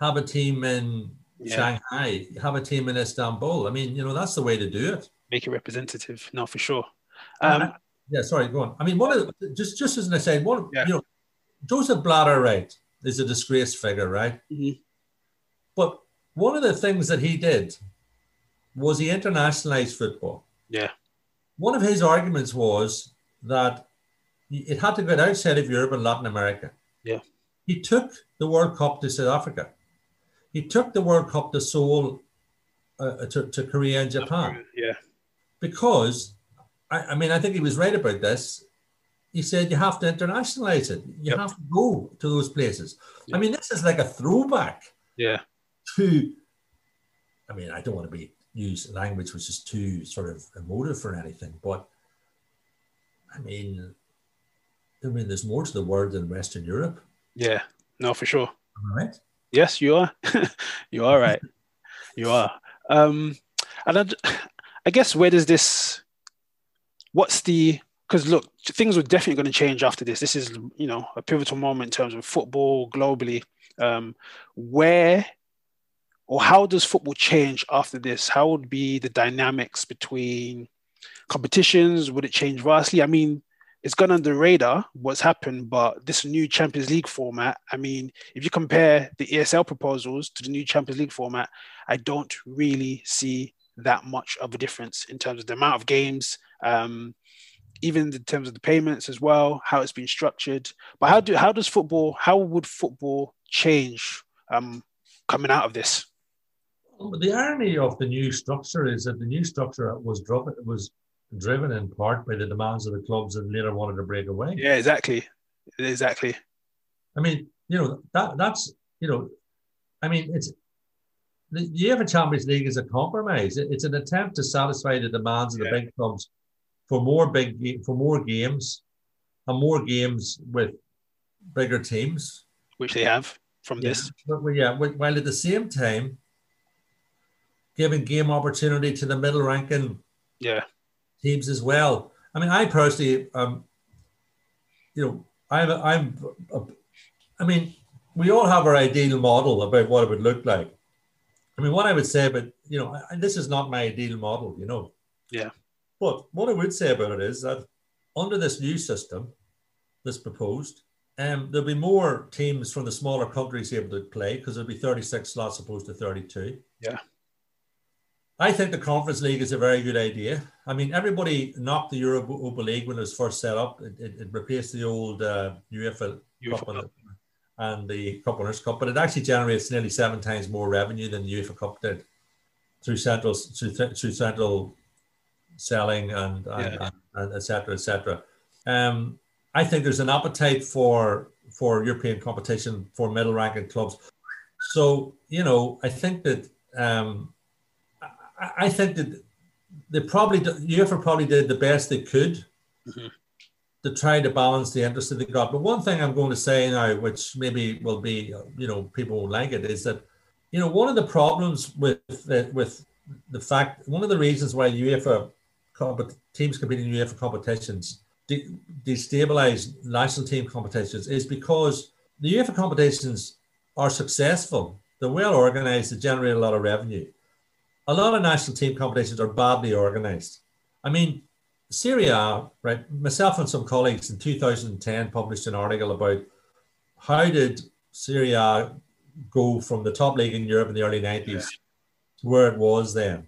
have a team in yeah. Shanghai, have a team in Istanbul. I mean, you know, that's the way to do it. make it representative. No, for sure. Um, uh, yeah, sorry, go on. I mean, one of the, just just as I said, one yeah. you know, Joseph Blatter, right, is a disgraced figure, right? Mm-hmm. But one of the things that he did was he internationalized football. Yeah. One of his arguments was that it had to get outside of Europe and Latin America. Yeah. He took the World Cup to South Africa. He took the World Cup to Seoul, uh, to, to Korea and Japan. Yeah. Because, I, I mean, I think he was right about this. He said you have to internationalize it. You Yep. have to go to those places. I mean, this is like a throwback Yeah. to, I mean, I don't want to be use language which is too sort of emotive for anything, but I mean, I mean, there's more to the world than Western Europe, Yeah. No, for sure. I right? Yes, you are. you are right. You are. Um, and I, I guess where does this? What's the? Because look, things are definitely going to change after this. This is, you know, a pivotal moment in terms of football globally. Um, where or how does football change after this? How would be the dynamics between competitions? Would it change vastly? I mean, it's gone under radar what's happened, but this new Champions League format, I mean, if you compare the ESL proposals to the new Champions League format, I don't really see that much of a difference in terms of the amount of games, um, even in terms of the payments as well, how it's been structured. But how do how does football? How would football change um, coming out of this? The irony of the new structure is that the new structure was driven was driven in part by the demands of the clubs that later wanted to break away. Yeah, exactly, exactly. I mean, you know, that that's you know, I mean, it's the UEFA Champions League is a compromise. It- It's an attempt to satisfy the demands of the Yeah. big clubs for more big for more games and more games with bigger teams. Which they have from Yeah, this. but, yeah, wh- while at the same time giving game opportunity to the middle ranking Yeah, teams as well. I mean, I personally, um, you know, I'm, I'm, I mean, we all have our ideal model about what it would look like. I mean, what I would say, but you know, and this is not my ideal model, you know. Yeah. But what I would say about it is that under this new system that's proposed, um, there'll be more teams from the smaller countries able to play because there'll be 36 slots opposed to 32. Yeah. I think the Conference League is a very good idea. I mean, everybody knocked the Europa League when it was first set up. It, it, it replaced the old uh, UEFA, UEFA Cup and, Cup. and the Cup Winners' Cup, but it actually generates nearly seven times more revenue than the UEFA Cup did through central through, through central selling and and, Yeah. and et cetera, et cetera. Um, I think there's an appetite for for European competition for middle ranking clubs. So you know, I think that um, I, think that they probably UEFA probably did the best they could Mhm. to try to balance the interest that they got. But one thing I'm going to say now, which maybe will be you know people won't like it, is that you know one of the problems with the, with the fact one of the reasons why UEFA teams competing in UEFA competitions de- destabilize national team competitions is because the UEFA competitions are successful. They're well organized. They generate a lot of revenue. A lot of national team competitions are badly organized. I mean, Serie A, right? Myself and some colleagues in 2010 published an article about how did Serie A go from the top league in Europe in the early 90s to where it was then.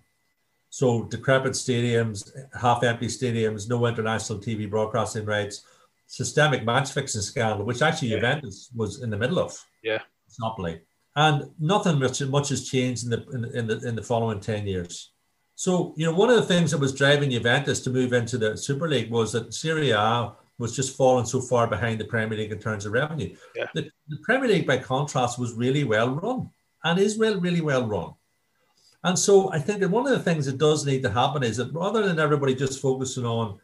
So decrepit stadiums, half empty stadiums, no international TV broadcasting rights, systemic match fixing scandal, which actually Yeah. Juventus was in the middle of. Yeah. Napoli. And nothing much, much has changed in the, in, the- in the in the following 10 years. So, you know, one of the things that was driving Juventus to move into the Super League was that Serie A was just falling so far behind the Premier League in terms of revenue. Yeah. The, the Premier League, by contrast, was really well run and is well, really well run. And so I think that one of the things that does need to happen is that rather than everybody just focusing on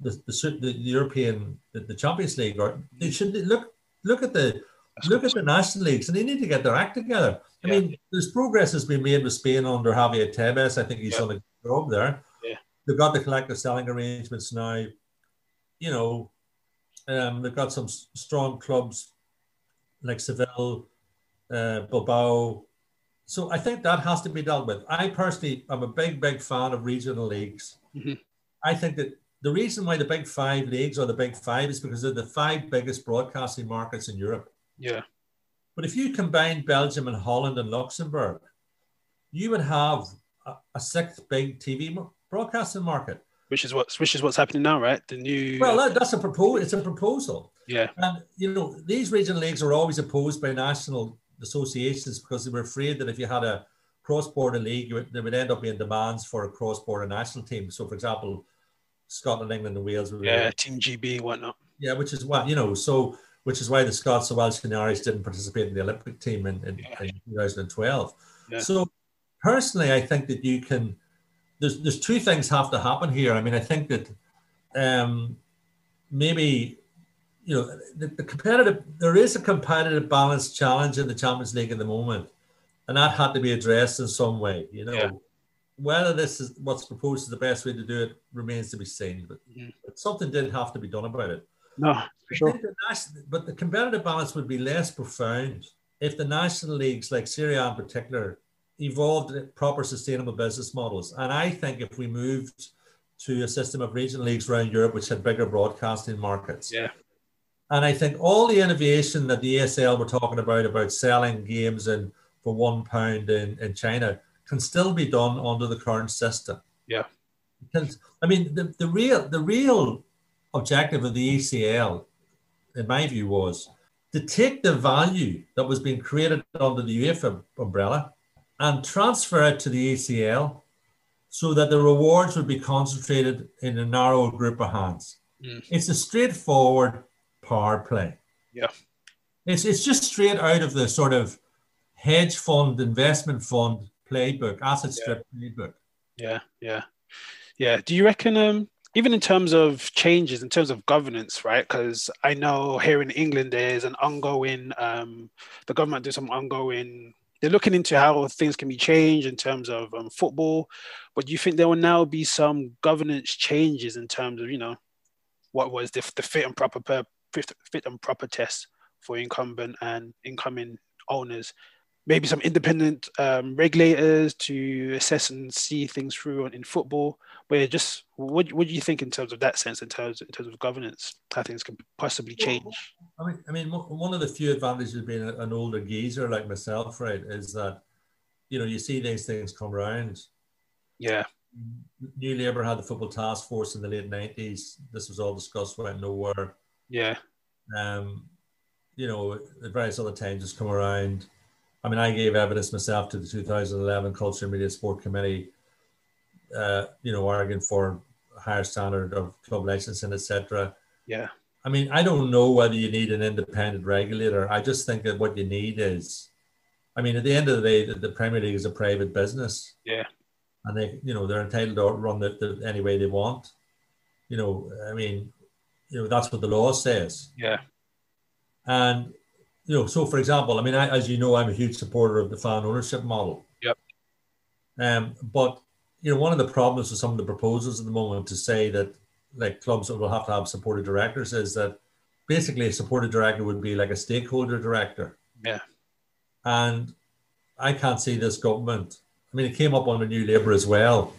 the, the, the European, the, the Champions League, or they should look look at the look at the national leagues and they need to get their act together. I Yeah. mean, there's progress has been made with Spain under Javier Tebas. I think he's Yeah. done a good job there. Yeah. They've got the collective selling arrangements now. You know, um, they've got some strong clubs like Seville, uh, Bilbao, so I think that has to be dealt with. I personally am a big, big fan of regional leagues. Mm-hmm. I think that the reason why the big five leagues are the big five is because they're the five biggest broadcasting markets in Europe. Yeah. But if you combine Belgium and Holland and Luxembourg, you would have a, a sixth big TV broadcasting market. Which is what's which is what's happening now, right? The new well, that, that's a proposal. It's a proposal. Yeah. And you know, these regional leagues are always opposed by national associations because they were afraid that if you had a cross-border league, would, there would end up being demands for a cross-border national team. So, for example, Scotland, England, and Wales. yeah, Team GB, whatnot. Yeah, which is what you know. So, which is why the Scots, the Welsh, and the Irish didn't participate in the Olympic team in, in, yeah. in 2012. Yeah. So, personally, I think that you can. There's there's two things have to happen here. I mean, I think that um, maybe you know, the, the, competitive, there is a competitive balance challenge in the Champions League at the moment, and that had to be addressed in some way. You know, yeah. whether this is what's proposed is the best way to do it remains to be seen, but, mm-hmm. but something did have to be done about it. No, for sure. The national, but the competitive balance would be less profound if the national leagues, like Serie A in particular, evolved proper sustainable business models. And I think if we moved to a system of regional leagues around Europe, which had bigger broadcasting markets, yeah and I think all the innovation that the ESL were talking about, about selling games in for one pound in, in China, can still be done under the current system. Yeah. Because I mean the, the real the real objective of the ESL, in my view, was to take the value that was being created under the UEFA umbrella and transfer it to the ESL so that the rewards would be concentrated in a narrow group of hands. Mm. It's a straightforward power play. Yeah. It's, it's just straight out of the sort of hedge fund, investment fund playbook, asset strip yeah. playbook. Yeah, yeah. Yeah. Do you reckon, um, even in terms of changes, in terms of governance, right? Because I know here in England, there's an ongoing, um, the government does some ongoing, they're looking into how things can be changed in terms of um, football. But do you think there will now be some governance changes in terms of, you know, what was the, the fit and proper fit, fit and proper test for incumbent and incoming owners. Maybe some independent um, regulators to assess and see things through in football. But just what, what do you think in terms of that sense, in terms in terms of governance, how things can possibly change? I mean, I mean, one of the few advantages of being an older geezer like myself, right, is that you know you see these things come around. Yeah. New Labour had the football task force in the late nineties. This was all discussed, went nowhere. Yeah. Um, you know, various other times it's come around. I mean, I gave evidence myself to the 2011 Culture, Media, Sport Committee, uh, you know, arguing for higher standard of club licensing, etc. Yeah. I mean, I don't know whether you need an independent regulator. I just think that what you need is, I mean, at the end of the day, the, the Premier League is a private business. Yeah. And they, you know, they're entitled to run it the, any way they want. You know, I mean, you know that's what the law says. Yeah. And you know, so for example, I mean, I, as you know, I'm a huge supporter of the fan ownership model. Yep. Um, but you know, one of the problems with some of the proposals at the moment to say that like clubs will have to have supported directors is that basically a supported director would be like a stakeholder director. Yeah. And I can't see this government. I mean, it came up under New Labour as well.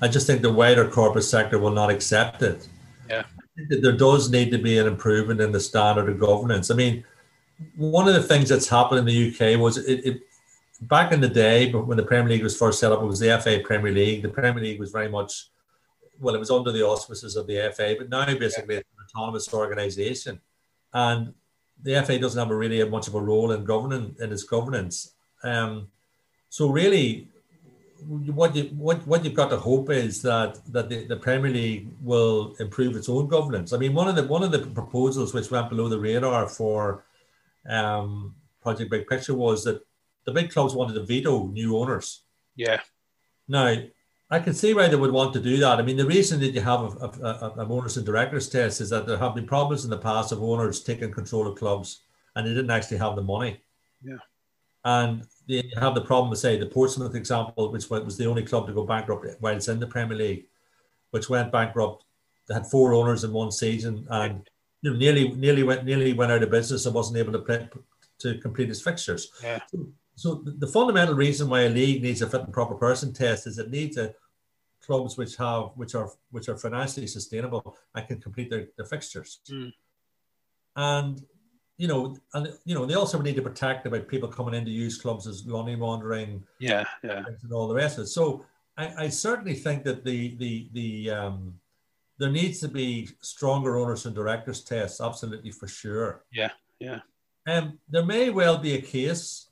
I just think the wider corporate sector will not accept it. Yeah there does need to be an improvement in the standard of governance. I mean, one of the things that's happened in the UK was it, it back in the day, when the Premier League was first set up, it was the FA Premier League. The Premier League was very much well, it was under the auspices of the FA, but now basically it's an autonomous organisation, and the FA doesn't have a really much of a role in governing in its governance. Um, so really, what you what what you've got to hope is that that the, the Premier League will improve its own governance. I mean, one of the one of the proposals which went below the radar for um, Project Big Picture was that the big clubs wanted to veto new owners. Yeah. Now, I can see why they would want to do that. I mean, the reason that you have a, a, a, owners and directors test is that there have been problems in the past of owners taking control of clubs and they didn't actually have the money. Yeah. And you have the problem with, say, the Portsmouth example, which was the only club to go bankrupt while it's in the Premier League, which went bankrupt. They had four owners in one season and nearly nearly went nearly went out of business and wasn't able to play, to complete his fixtures. Yeah. so the, the fundamental reason why a league needs a fit and proper person test is it needs a clubs which have which are which are financially sustainable and can complete their, their fixtures. Mm. And you know, and you know, they also need to protect about people coming in to use clubs as money laundering, yeah, yeah, and all the rest of it. So I, I certainly think that the the the um, there needs to be stronger owners and directors tests, absolutely for sure. Yeah, yeah. And um, there may well be a case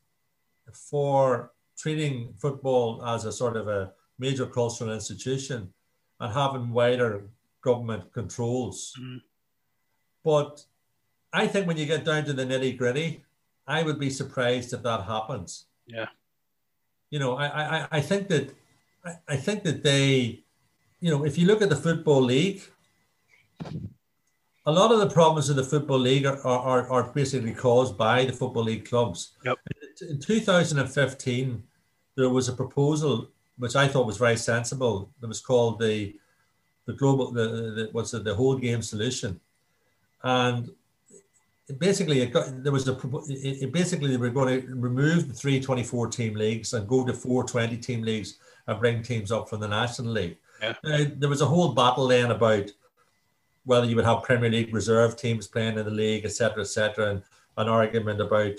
for treating football as a sort of a major cultural institution and having wider government controls. Mm. But I think when you get down to the nitty gritty, I would be surprised if that happens. Yeah. You know, I, I, I think that I think that they, you know, if you look at the football league, a lot of the problems in the football league are, are, are basically caused by the football league clubs. Yep. In 2015, there was a proposal which I thought was very sensible. It was called the the global the, the what's it the whole game solution, and basically it got there was a it, it basically they were going to remove the three 24 team leagues and go to four 20 team leagues and bring teams up from the national league. Yeah. Uh, there was a whole battle then about whether you would have Premier League reserve teams playing in the league, etc., etc., and an argument about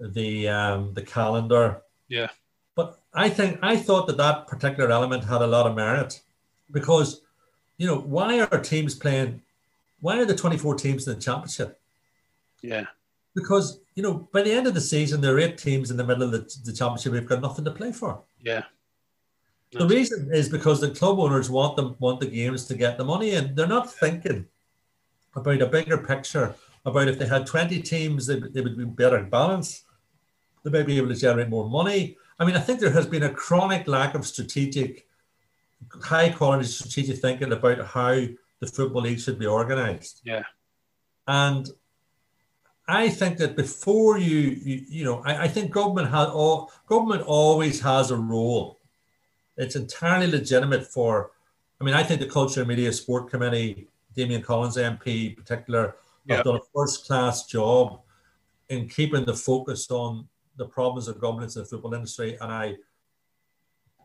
the um, the calendar. Yeah. But I think I thought that that particular element had a lot of merit because, you know, why are teams playing? Why are the 24 teams in the championship? Yeah. Because, you know, by the end of the season, there are eight teams in the middle of the, the championship who've got nothing to play for. Yeah. The reason is because the club owners want them want the games to get the money in. They're not thinking about a bigger picture about if they had 20 teams, they, they would be better balanced. They may be able to generate more money. I mean, I think there has been a chronic lack of strategic, high quality strategic thinking about how the football league should be organized. Yeah. And I think that before you, you, you know, I, I think government has all government always has a role. It's entirely legitimate for. I mean, I think the Culture and Media Sport Committee, Damian Collins MP in particular, have done a first class job in keeping the focus on the problems of governance in the football industry, and I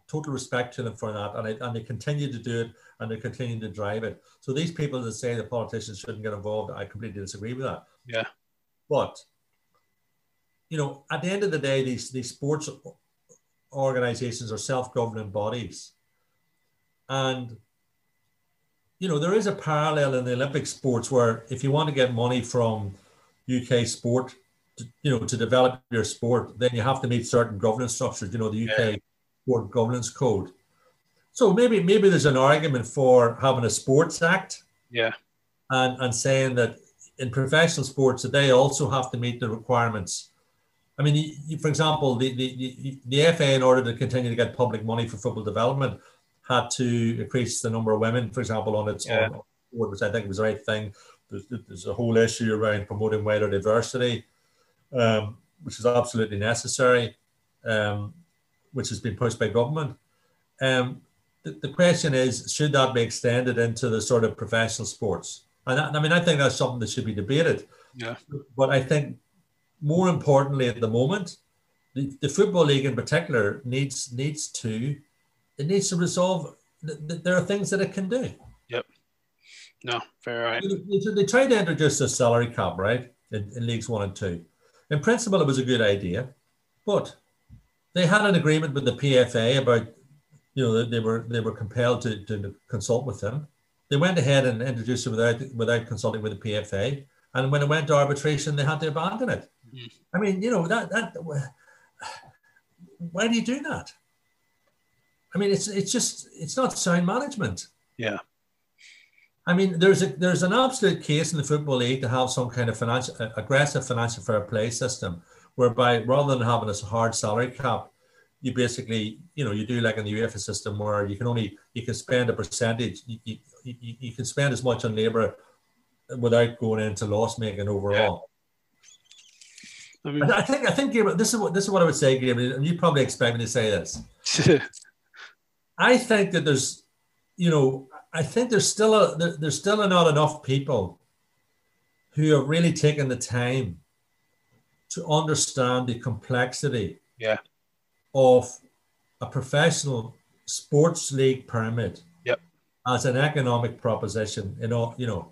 total respect to them for that, and, I, and they continue to do it, and they continue to drive it. So these people that say the politicians shouldn't get involved, I completely disagree with that. Yeah. But you know, at the end of the day, these these sports organizations are self-governing bodies, and you know there is a parallel in the Olympic sports where if you want to get money from UK sport to, you know, to develop your sport, then you have to meet certain governance structures. You know, the UK yeah. Sport Governance Code. So maybe maybe there's an argument for having a sports act. Yeah. And and saying that in professional sports that they also have to meet the requirements. I mean, you, for example, the, the, the FA, in order to continue to get public money for football development, had to increase the number of women, for example, on its yeah. own board, which I think was the right thing. There's, there's a whole issue around promoting wider diversity um, which is absolutely necessary, um, which has been pushed by government. Um, the, the, question is, should that be extended into the sort of professional sports? And I, I mean, I think that's something that should be debated. Yeah. But I think more importantly at the moment, the, the football league in particular needs needs to it needs to resolve. There are things that it can do. Yep. No, fair right. They, they tried to introduce a salary cap, right, in, in leagues one and two. In principle, it was a good idea, but they had an agreement with the PFA about, you know, they were they were compelled to, to consult with them. They went ahead and introduced it without without consulting with the PFA, and when it went to arbitration, they had to abandon it. Mm-hmm. I mean, you know that that why do you do that? I mean, it's it's just it's not sound management. Yeah. I mean, there's a there's an absolute case in the football league to have some kind of financial aggressive financial fair play system, whereby rather than having a hard salary cap, you basically you know you do like in the UEFA system where you can only you can spend a percentage you, you, you, you can spend as much on labour without going into loss making overall. I, mean, I think I think Gabriel, this is what this is what I would say, Gabriel, and you probably expect me to say this. I think that there's, you know, I think there's still a there, there's still not enough people who have really taken the time to understand the complexity Yeah. Of a professional sports league pyramid. Yep. As an economic proposition, you know, you know,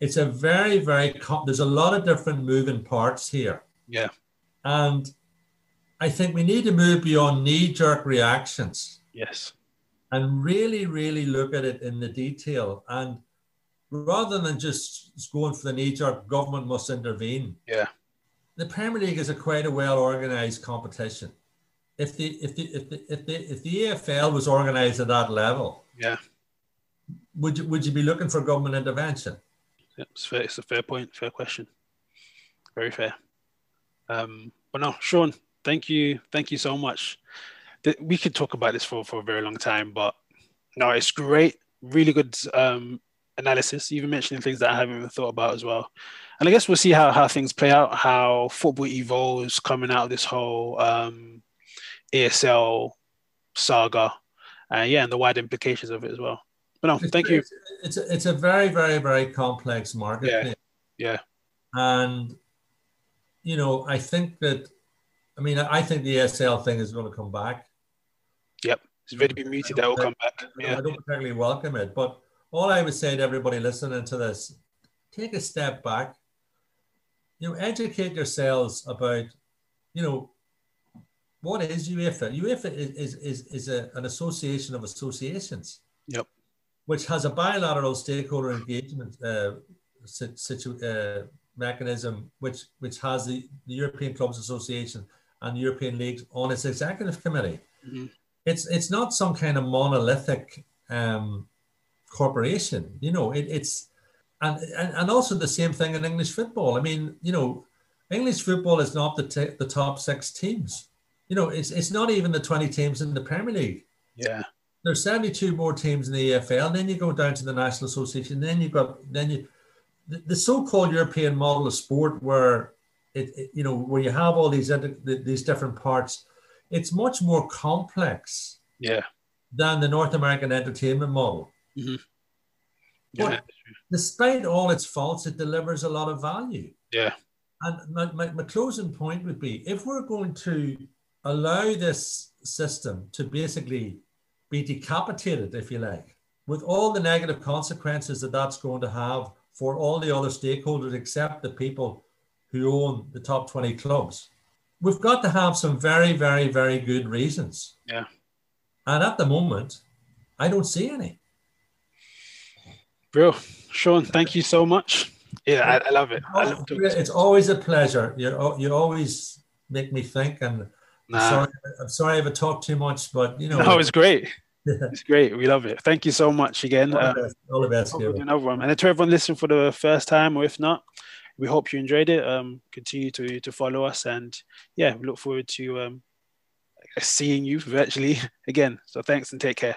it's a very, very. Com- there's a lot of different moving parts here. Yeah. And I think we need to move beyond knee-jerk reactions. Yes. And really, really look at it in the detail. And rather than just going for the knee-jerk, government must intervene. Yeah. The Premier League is a quite a well-organized competition. If the if the if the if the if the EFL was organized at that level, yeah, would you would you be looking for government intervention? Yeah, it's, fair, it's a fair point, fair question. Very fair. Um, but no, Sean, thank you, thank you so much. We could talk about this for, for a very long time, but no, it's great. Really good um, analysis, even mentioning things that I haven't even thought about as well. And I guess we'll see how, how things play out, how football evolves coming out of this whole um, ESL saga, uh, yeah, and the wide implications of it as well. But no, thank you. It's a, it's a very, very, very complex market. Yeah. yeah. And, you know, I think that, I mean, I think the ESL thing is going to come back. Yep. It's very be muted. That will come back. Yeah. I don't particularly welcome it. But all I would say to everybody listening to this, take a step back. You know, educate yourselves about, you know, what is UEFA? UEFA is, is, is, is a, an association of associations. Yep which has a bilateral stakeholder engagement uh, situ- uh, mechanism, which which has the, the, European Clubs Association and the European leagues on its executive committee. Mm-hmm. It's it's not some kind of monolithic um, corporation. You know, it, it's and, and and also the same thing in English football. I mean, you know, English football is not the t- the top six teams. You know, it's it's not even the twenty teams in the Premier League. Yeah there's 72 more teams in the EFL, and then you go down to the National Association, then you've got then you the, the so-called European model of sport where it, it, you know where you have all these these different parts, it's much more complex. Yeah. Than the North American entertainment model. Mm-hmm. Yeah. But despite all its faults, it delivers a lot of value. Yeah. And my, my, my closing point would be if we're going to allow this system to basically be decapitated, if you like, with all the negative consequences that that's going to have for all the other stakeholders except the people who own the top 20 clubs. We've got to have some very, very, very good reasons. Yeah. And at the moment, I don't see any. Bro, Sean, thank you so much. Yeah, I, I love it. I love it's always a pleasure. You you always make me think, and Nah. I'm sorry, I'm sorry if I talked too much, but you know. No, it's great. it's great. We love it. Thank you so much again. All the best. All the best another one. And to everyone listening for the first time, or if not, we hope you enjoyed it. Um, continue to to follow us, and yeah, we look forward to um, seeing you virtually again. So thanks and take care.